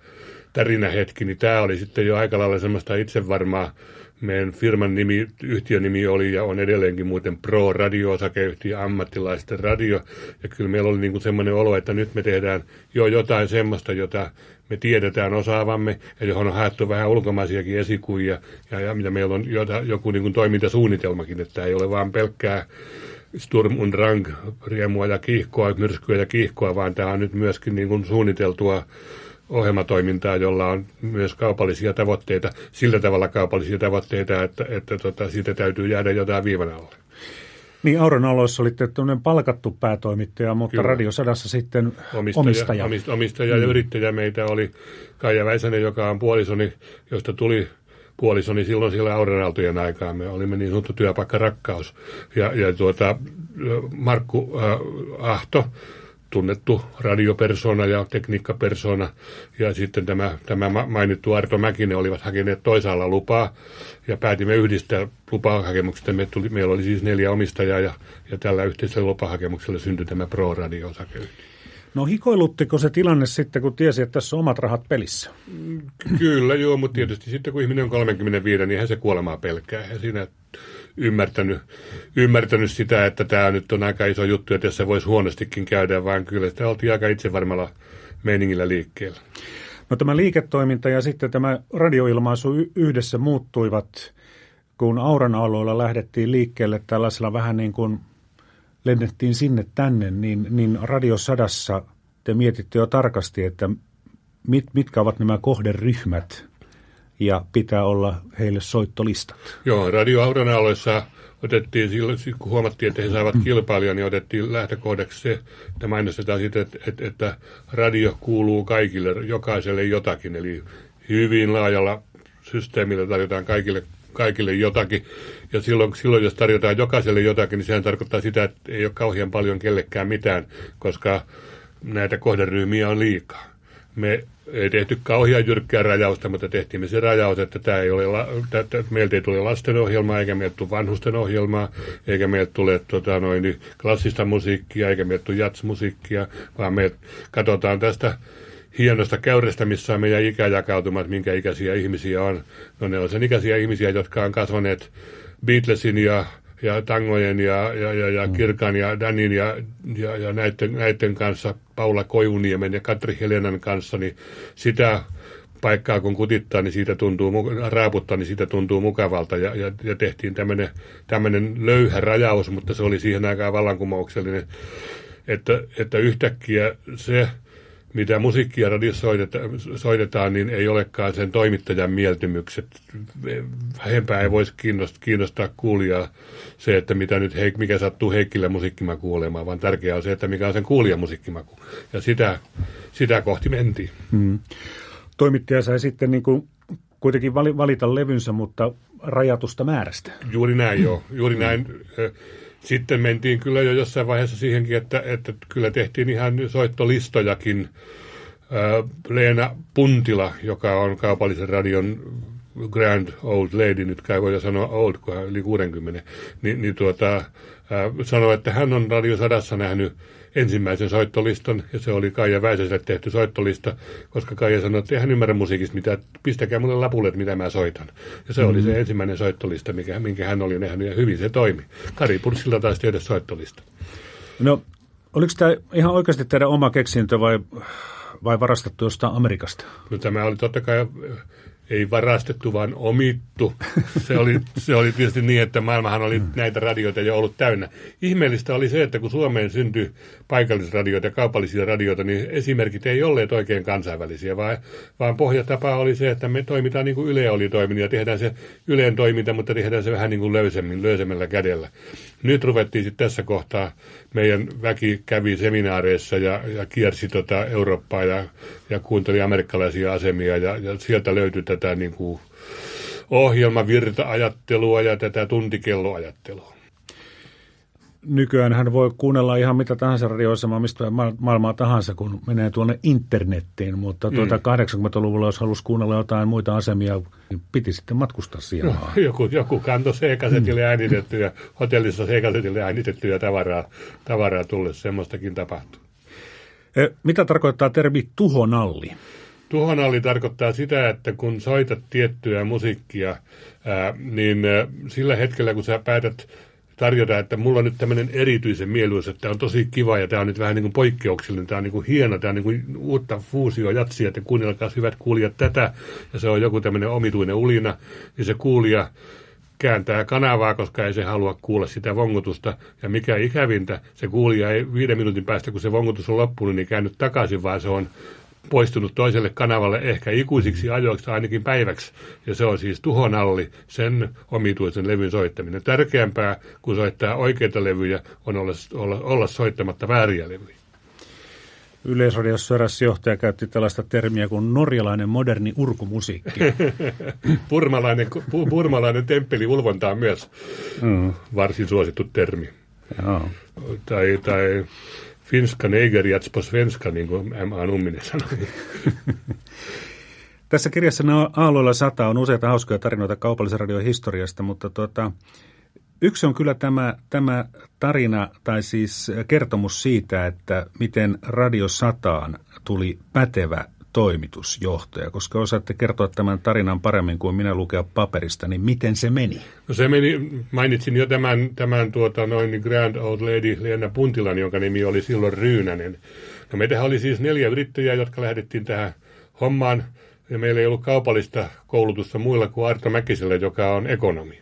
tärinähetki, niin tämä oli sitten jo aika lailla semmoista itsevarmaa Meidän firman nimi, yhtiön nimi oli ja on edelleenkin muuten Pro Radio, osakeyhtiö, ammattilaisten radio. Ja kyllä meillä oli niin kuin semmoinen olo, että nyt me tehdään jo jotain semmoista, jota me tiedetään osaavamme ja johon on haettu vähän ulkomaisiakin esikuja ja, ja mitä meillä on jota, joku niin kuin toimintasuunnitelmakin, että ei ole vaan pelkkää Sturm und Drang, riemua ja kiihkoa, myrskyä ja kiihkoa, vaan tämä on nyt myöskin niin kuin suunniteltua ohjelmatoimintaa, jolla on myös kaupallisia tavoitteita, sillä tavalla kaupallisia tavoitteita, että, että tota, siitä täytyy jäädä jotain viivan alle. Niin, Auron aloissa olitte tämmöinen palkattu päätoimittaja, mutta Kyllä. Radiosadassa sitten omistaja. Omistaja, omistaja, omistaja mm. ja yrittäjä meitä oli Kaija Väisänen, joka on puolisoni, josta tuli puolisoni silloin siellä Auronaltojen aikaan. Me olimme niin sanottu työpaikka rakkaus. Ja, ja tuota, Markku äh, Ahto, tunnettu radiopersona ja tekniikkapersona. Ja sitten tämä, tämä mainittu Arto Mäkinen olivat hakeneet toisaalla lupaa ja päätimme yhdistää lupahakemukset. Me tuli, meillä oli siis neljä omistajaa ja, ja tällä yhteisellä lupahakemuksella syntyi tämä Pro Radio osakeyhtiö. No hikoiluttiko se tilanne sitten, kun tiesi, että tässä on omat rahat pelissä? Kyllä, joo, mutta tietysti sitten kun ihminen on 35, niin eihän se kuolemaa pelkää. Ja siinä ymmärtänyt, ymmärtänyt sitä, että tämä nyt on aika iso juttu, että se voisi huonostikin käydä, vaan kyllä sitä oltiin aika itsevarmalla meiningillä liikkeellä. No tämä liiketoiminta ja sitten tämä radioilmaisu yhdessä muuttuivat, kun Auran alueella lähdettiin liikkeelle tällaisella vähän niin kuin lennettiin sinne tänne, niin, niin radiosadassa te mietitte jo tarkasti, että mit, mitkä ovat nämä kohderyhmät ja pitää olla heille soittolistat. Joo, Radio Auran aloissa otettiin silloin, kun huomattiin, että he saavat mm. kilpailijan, niin otettiin lähtökohdaksi se, että mainostetaan sitä, että, että, että radio kuuluu kaikille, jokaiselle jotakin. Eli hyvin laajalla systeemillä tarjotaan kaikille, kaikille jotakin. Ja silloin, silloin, jos tarjotaan jokaiselle jotakin, niin sehän tarkoittaa sitä, että ei ole kauhean paljon kellekään mitään, koska näitä kohderyhmiä on liikaa. Me ei tehty kauhean jyrkkää rajausta, mutta tehtiin me se rajaus, että tämä ei ole, että meiltä ei tule lastenohjelmaa, eikä meiltä tule vanhusten ohjelmaa, eikä meiltä tule tota, noin, klassista musiikkia, eikä meiltä tule jatsmusiikkia, vaan me katsotaan tästä hienosta käyrestä, missä on meidän ikäjakautumat, minkä ikäisiä ihmisiä on. No ne on sen ikäisiä ihmisiä, jotka on kasvaneet Beatlesin ja ja Tangojen ja, ja, ja, ja mm. Kirkan ja Danin ja, ja, ja näiden, näiden kanssa, Paula Koivuniemen ja Katri Helenan kanssa, niin sitä paikkaa kun kutittaa, niin siitä tuntuu, raaputtaa, niin siitä tuntuu mukavalta. Ja, ja, ja tehtiin tämmöinen löyhä rajaus, mutta se oli siihen aikaan vallankumouksellinen, että, että yhtäkkiä se mitä musiikkia radiossa soitetaan, niin ei olekaan sen toimittajan mieltymykset. Vähempää ei voisi kiinnostaa, kiinnostaa kuulijaa se, että mitä nyt, mikä sattuu Heikkille musiikkimaku olemaan, vaan tärkeää on se, että mikä on sen kuulijan musiikkimaku. Ja sitä, sitä kohti mentiin. Hmm. Toimittaja sai sitten niin kuin kuitenkin valita levynsä, mutta rajatusta määrästä. Juuri näin, joo. Juuri näin. Sitten mentiin kyllä jo jossain vaiheessa siihenkin, että, että kyllä tehtiin ihan soittolistojakin. Leena Puntila, joka on kaupallisen radion grand old lady, nyt kai voi sanoa old, kun hän yli 60, niin, niin tuota, sanoi, että hän on Radio Sadassa nähnyt ensimmäisen soittolistan, ja se oli Kaija Väisöselle tehty soittolista, koska Kaija sanoi, että hän ymmärrä musiikista, mitä, pistäkää mulle lapulle, mitä mä soitan. Ja se mm-hmm. oli se mm-hmm. ensimmäinen soittolista, mikä, minkä hän oli nähnyt, ja hyvin se toimi. Kari Purssilla taisi tehdä soittolista. No, oliko tämä ihan oikeasti teidän oma keksintö vai, vai varastettu jostain Amerikasta? No tämä oli totta kai ei varastettu, vaan omittu. Se oli, se oli tietysti niin, että maailmahan oli näitä radioita jo ollut täynnä. Ihmeellistä oli se, että kun Suomeen syntyi paikallisradioita ja kaupallisia radioita, niin esimerkit ei olleet oikein kansainvälisiä, vaan, vaan pohjatapa oli se, että me toimitaan niin kuin Yle oli toiminut ja tehdään se Yleen toiminta, mutta tehdään se vähän niin kuin löysemmin, löysemmällä kädellä. Nyt ruvettiin sitten tässä kohtaa, meidän väki kävi seminaareissa ja, ja kiersi tota Eurooppaa ja, ja kuunteli amerikkalaisia asemia ja, ja sieltä löytyi tätä niin kuin ohjelmavirta-ajattelua ja tätä tuntikelloajattelua nykyään hän voi kuunnella ihan mitä tahansa radioasemaa, mistä maailmaa tahansa, kun menee tuonne internettiin, mutta tuota mm. 80-luvulla, jos halusi kuunnella jotain muita asemia, niin piti sitten matkustaa siellä. No, joku, joku kantoi C-kasetille mm. äänitettyä, hotellissa C-kasetille äänitettyä tavaraa, tavaraa tulle, semmoistakin tapahtuu. E, mitä tarkoittaa termi tuhonalli? Tuhonalli tarkoittaa sitä, että kun soitat tiettyä musiikkia, ää, niin ää, sillä hetkellä kun sä päätät tarjota, että mulla on nyt tämmöinen erityisen mieluisa, että tämä on tosi kiva ja tämä on nyt vähän niin kuin poikkeuksellinen, tämä on niin kuin hieno, tämä on niin kuin uutta fuusio jatsia, että kuunnelkaa hyvät kuulijat tätä, ja se on joku tämmöinen omituinen ulina, niin se kuulija kääntää kanavaa, koska ei se halua kuulla sitä vongutusta. Ja mikä ikävintä, se kuulija ei viiden minuutin päästä, kun se vongutus on loppunut, niin käynyt takaisin, vaan se on poistunut toiselle kanavalle ehkä ikuisiksi ajoiksi ainakin päiväksi. Ja se on siis tuhonalli, sen omituisen levyn soittaminen. Tärkeämpää kuin soittaa oikeita levyjä on olla, olla, olla soittamatta vääriä levyjä. Yleisradiossa eräs johtaja käytti tällaista termiä kuin norjalainen moderni urkumusiikki. purmalainen, pu, purmalainen temppeli ulvonta on myös mm. varsin suosittu termi. Joo. Tai, tai finska negerjats på svenska, niin kuin M.A. Numminen sanoi. Tässä kirjassa Aalloilla sata on useita hauskoja tarinoita kaupallisen radion historiasta, mutta tuota, yksi on kyllä tämä, tämä tarina tai siis kertomus siitä, että miten Radio Sataan tuli pätevä toimitusjohtaja, koska osaatte kertoa tämän tarinan paremmin kuin minä lukea paperista, niin miten se meni? No se meni, mainitsin jo tämän, tämän tuota, noin Grand Old Lady Leena Puntilan, jonka nimi oli silloin Ryynänen. No meitähän oli siis neljä yrittäjää, jotka lähdettiin tähän hommaan, ja meillä ei ollut kaupallista koulutusta muilla kuin Arto Mäkiselle, joka on ekonomi.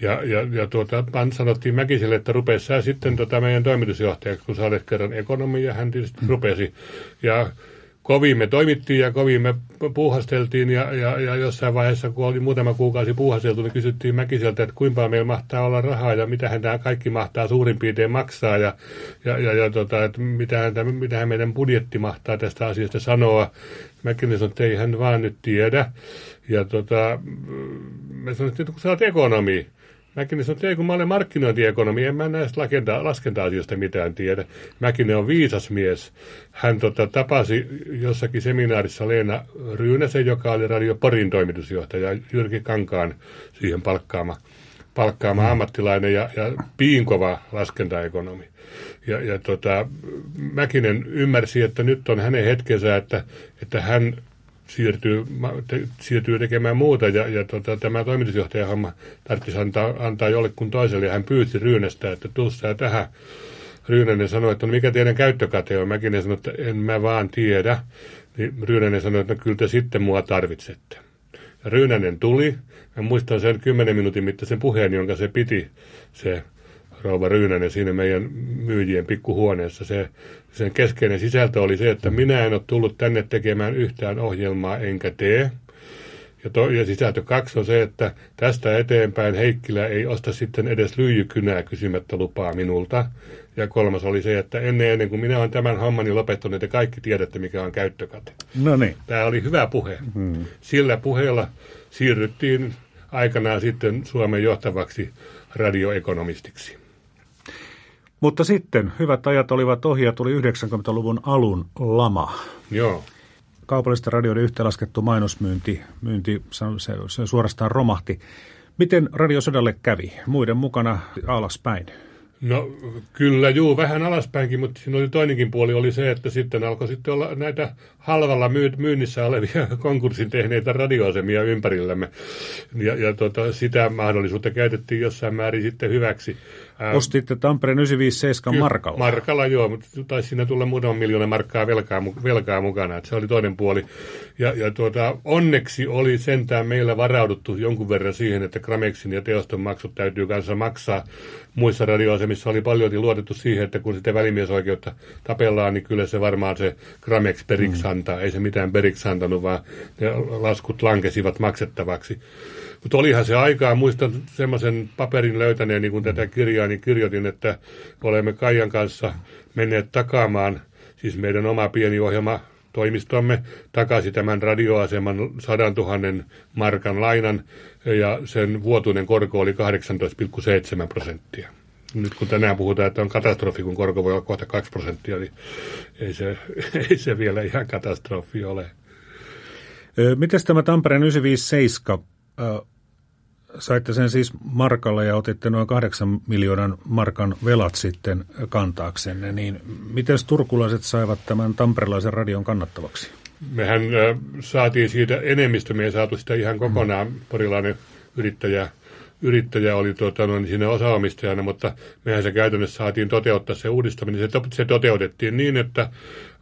Ja, ja, ja tuota, sanottiin Mäkiselle, että rupea sitten tota meidän toimitusjohtajaksi, kun sä olet kerran ekonomi, ja hän tietysti rupesi. Ja kovin me toimittiin ja kovin me puuhasteltiin ja, ja, ja jossain vaiheessa, kun oli muutama kuukausi puuhasteltu, niin kysyttiin Mäkiseltä, että kuinka meillä mahtaa olla rahaa ja mitä tämä kaikki mahtaa suurin piirtein maksaa ja, ja, ja, ja tota, että mitähän, meidän budjetti mahtaa tästä asiasta sanoa. Mäkinen sanoi, että ei hän vaan nyt tiedä. Ja tota, me sanottiin, että kun sä oot ekonomi, Mäkinen sanoi, että ei kun mä olen markkinointiekonomi, en mä näistä laskenta, laskenta-asioista mitään tiedä. Mäkinen on viisas mies. Hän tota, tapasi jossakin seminaarissa Leena Ryynäsen, joka oli Radio Porin toimitusjohtaja, Jyrki Kankaan siihen palkkaama, palkkaama mm. ammattilainen ja, ja piinkova laskentaekonomi. Ja, ja tota, Mäkinen ymmärsi, että nyt on hänen hetkensä, että, että hän siirtyy, te, siirtyy tekemään muuta ja, ja tota, tämä toimitusjohtajan homma tarvitsisi antaa, antaa jollekun toiselle ja hän pyysi Ryynästä, että tuossa tähän. Ryynänen sanoi, että no mikä teidän käyttökate on? Mäkin sanoi, että en mä vaan tiedä. Niin Ryynänen sanoi, että no kyllä te sitten mua tarvitsette. Ja Ryynänen tuli. Mä muistan sen kymmenen minuutin mittaisen puheen, jonka se piti, se rouva Ryynänen siinä meidän myyjien pikkuhuoneessa. Se, sen keskeinen sisältö oli se, että minä en ole tullut tänne tekemään yhtään ohjelmaa enkä tee. Ja, to, ja sisältö kaksi on se, että tästä eteenpäin Heikkilä ei osta sitten edes lyijykynää kysymättä lupaa minulta. Ja kolmas oli se, että ennen, ennen kuin minä olen tämän hommani lopettanut, te kaikki tiedätte, mikä on käyttökate. No niin. Tämä oli hyvä puhe. Hmm. Sillä puheella siirryttiin aikanaan sitten Suomen johtavaksi radioekonomistiksi. Mutta sitten hyvät ajat olivat ohi ja tuli 90-luvun alun lama. Joo. Kaupallisten radioiden yhteenlaskettu mainosmyynti myynti, se, se suorastaan romahti. Miten radiosodalle kävi? Muiden mukana alaspäin? No kyllä, juu, vähän alaspäinkin, mutta siinä oli toinenkin puoli oli se, että sitten alkoi sitten olla näitä halvalla myynnissä olevia konkurssin tehneitä radioasemia ympärillämme. Ja, ja tota, sitä mahdollisuutta käytettiin jossain määrin sitten hyväksi. Ostitte Tampereen 957 Ky- markalla. Markalla, joo, mutta taisi siinä tulla muutaman miljoona markkaa velkaa, velkaa mukana, että se oli toinen puoli. Ja, ja tuota, onneksi oli sentään meillä varauduttu jonkun verran siihen, että Gramexin ja teoston maksut täytyy kanssa maksaa. Muissa radioasemissa oli paljon luotettu siihen, että kun sitten välimiesoikeutta tapellaan, niin kyllä se varmaan se Gramex periksi mm. antaa. Ei se mitään periksi antanut, vaan ne laskut lankesivat maksettavaksi. Mutta olihan se aikaa, muistan semmoisen paperin löytäneen, niin kun tätä kirjaa, niin kirjoitin, että olemme Kaijan kanssa menneet takaamaan, siis meidän oma pieni ohjelma toimistomme takaisin tämän radioaseman 100 000 markan lainan ja sen vuotuinen korko oli 18,7 prosenttia. Nyt kun tänään puhutaan, että on katastrofi, kun korko voi olla kohta 2 prosenttia, niin ei se, ei se vielä ihan katastrofi ole. Miten tämä Tampereen 957 saitte sen siis markalla ja otitte noin kahdeksan miljoonan markan velat sitten kantaaksenne, niin miten turkulaiset saivat tämän tamperelaisen radion kannattavaksi? mehän äh, saatiin siitä enemmistö, me ei saatu sitä ihan kokonaan, porilainen yrittäjä, yrittäjä oli tuota, no, siinä osaomistajana, mutta mehän se käytännössä saatiin toteuttaa se uudistaminen. Se, se toteutettiin niin, että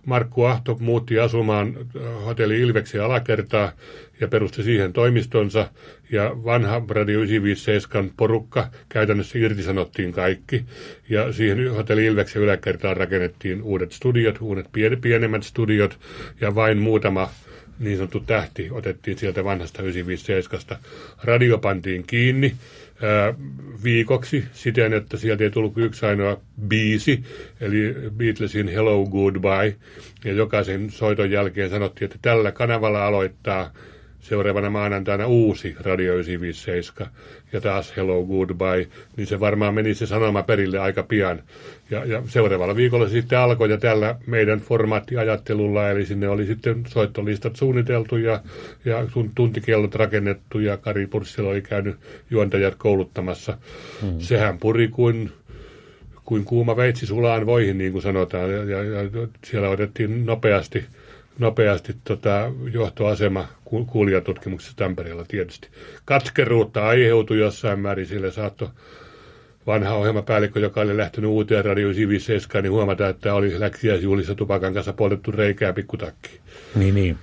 Markku Ahto muutti asumaan hotelli Ilveksi alakertaa ja perusti siihen toimistonsa. Ja vanha Radio 957 porukka käytännössä irtisanottiin kaikki. Ja siihen hotelli Ilveksi yläkertaan rakennettiin uudet studiot, uudet pienemmät studiot ja vain muutama niin sanottu tähti otettiin sieltä vanhasta 957. Radio pantiin kiinni viikoksi siten, että sieltä ei tullut yksi ainoa biisi, eli Beatlesin Hello Goodbye. Ja jokaisen soiton jälkeen sanottiin, että tällä kanavalla aloittaa seuraavana maanantaina uusi Radio 957 ja taas Hello Goodbye, niin se varmaan meni se sanoma perille aika pian. Ja, ja seuraavalla viikolla sitten alkoi ja tällä meidän formaattiajattelulla, eli sinne oli sitten soittolistat suunniteltu ja, ja tuntikellot rakennettu ja Kari Purssila oli käynyt juontajat kouluttamassa. Hmm. Sehän puri kuin kuin kuuma veitsi sulaan voihin, niin kuin sanotaan, ja, ja, ja siellä otettiin nopeasti nopeasti tota, johtoasema kuulijatutkimuksessa Tampereella tietysti. Katkeruutta aiheutui jossain määrin, sille saattoi vanha ohjelmapäällikkö, joka oli lähtenyt uuteen Radio 97, niin huomata, että oli läksiäisjuhlissa tupakan kanssa poltettu reikää pikkutakki. Niin, niin.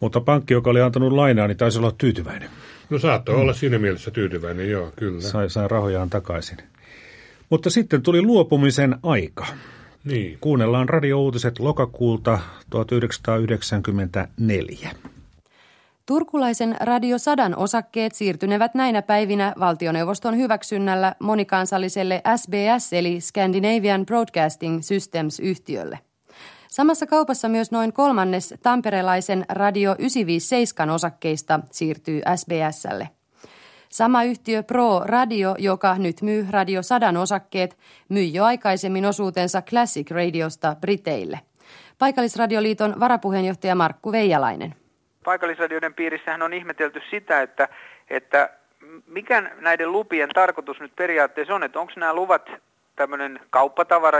Mutta pankki, joka oli antanut lainaa, niin taisi olla tyytyväinen. No saattoi mm. olla siinä mielessä tyytyväinen, joo, kyllä. Sai, sai rahojaan takaisin. Mutta sitten tuli luopumisen aika. Niin. Kuunnellaan radiouutiset lokakuulta 1994. Turkulaisen Radio Sadan osakkeet siirtynevät näinä päivinä valtioneuvoston hyväksynnällä monikansalliselle SBS eli Scandinavian Broadcasting Systems-yhtiölle. Samassa kaupassa myös noin kolmannes tamperelaisen Radio 957 osakkeista siirtyy SBSlle. Sama yhtiö Pro Radio, joka nyt myy Radio Sadan osakkeet, myi jo aikaisemmin osuutensa Classic Radiosta Briteille. Paikallisradioliiton varapuheenjohtaja Markku Veijalainen. Paikallisradioiden piirissähän on ihmetelty sitä, että, että mikä näiden lupien tarkoitus nyt periaatteessa on, että onko nämä luvat tämmöinen kauppatavara,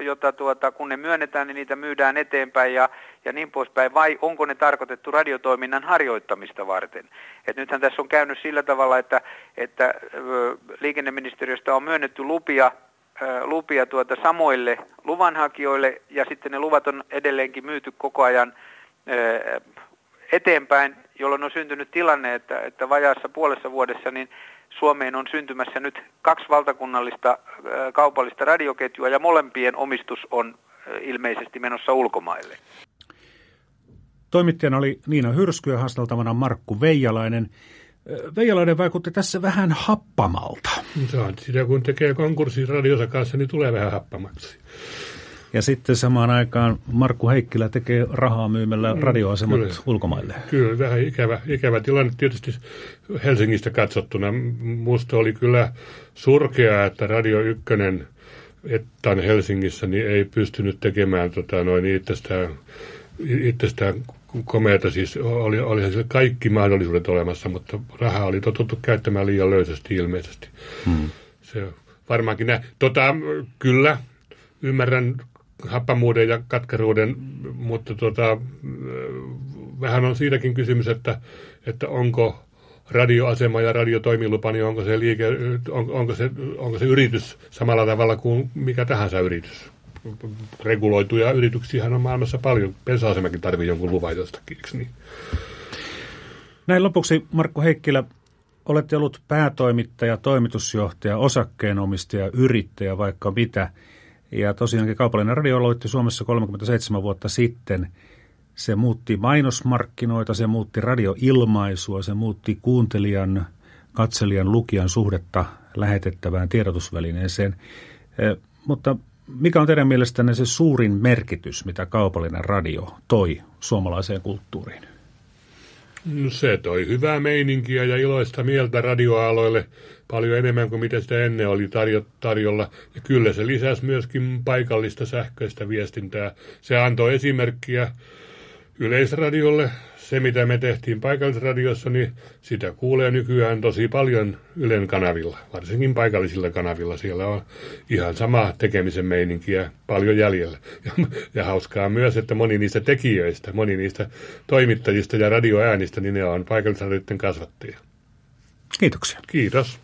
jota tuota, kun ne myönnetään, niin niitä myydään eteenpäin ja, ja niin poispäin, vai onko ne tarkoitettu radiotoiminnan harjoittamista varten? Et nythän tässä on käynyt sillä tavalla, että, että liikenneministeriöstä on myönnetty lupia lupia tuota samoille luvanhakijoille ja sitten ne luvat on edelleenkin myyty koko ajan eteenpäin, jolloin on syntynyt tilanne, että, että vajaassa puolessa vuodessa niin Suomeen on syntymässä nyt kaksi valtakunnallista kaupallista radioketjua ja molempien omistus on ilmeisesti menossa ulkomaille. Toimittajana oli Niina Hyrsky ja haasteltavana Markku Veijalainen. Veijalainen vaikutti tässä vähän happamalta. Se on sitä, kun tekee konkurssin radiosa kanssa, niin tulee vähän happamaksi. Ja sitten samaan aikaan Markku Heikkilä tekee rahaa myymällä mm, radioasemat kyllä, ulkomaille. Kyllä, vähän ikävä, ikävä tilanne tietysti Helsingistä katsottuna. Musta oli kyllä surkea, että Radio Ykkönen Ettan Helsingissä niin ei pystynyt tekemään tota, noin itsestään, itsestään komeata. Siis oli, olihan sille kaikki mahdollisuudet olemassa, mutta rahaa oli totuttu käyttämään liian löysästi ilmeisesti. Hmm. Se varmaankin näin. Tota, kyllä, ymmärrän happamuuden ja katkeruuden, mutta tota, vähän on siitäkin kysymys, että, että onko radioasema ja radiotoimilupa, niin onko se, liike, on, onko, se, onko se yritys samalla tavalla kuin mikä tahansa yritys. Reguloituja yrityksiä on maailmassa paljon. Pensa-asemakin tarvii jonkun luvan jostakin, niin? Näin lopuksi Markku Heikkilä, olette ollut päätoimittaja, toimitusjohtaja, osakkeenomistaja, yrittäjä, vaikka mitä – ja tosiaankin kaupallinen radio aloitti Suomessa 37 vuotta sitten. Se muutti mainosmarkkinoita, se muutti radioilmaisua, se muutti kuuntelijan, katselijan, lukijan suhdetta lähetettävään tiedotusvälineeseen. E, mutta mikä on teidän mielestänne se suurin merkitys, mitä kaupallinen radio toi suomalaiseen kulttuuriin? No se toi hyvää meininkiä ja iloista mieltä radioaloille paljon enemmän kuin mitä sitä ennen oli tarjo- tarjolla. Ja kyllä se lisäsi myöskin paikallista sähköistä viestintää. Se antoi esimerkkiä Yleisradiolle se, mitä me tehtiin paikallisradiossa, niin sitä kuulee nykyään tosi paljon Ylen kanavilla, varsinkin paikallisilla kanavilla. Siellä on ihan sama tekemisen meininkiä paljon jäljellä. Ja, ja hauskaa myös, että moni niistä tekijöistä, moni niistä toimittajista ja radioäänistä, niin ne on paikallisradioiden kasvattajia. Kiitoksia. Kiitos.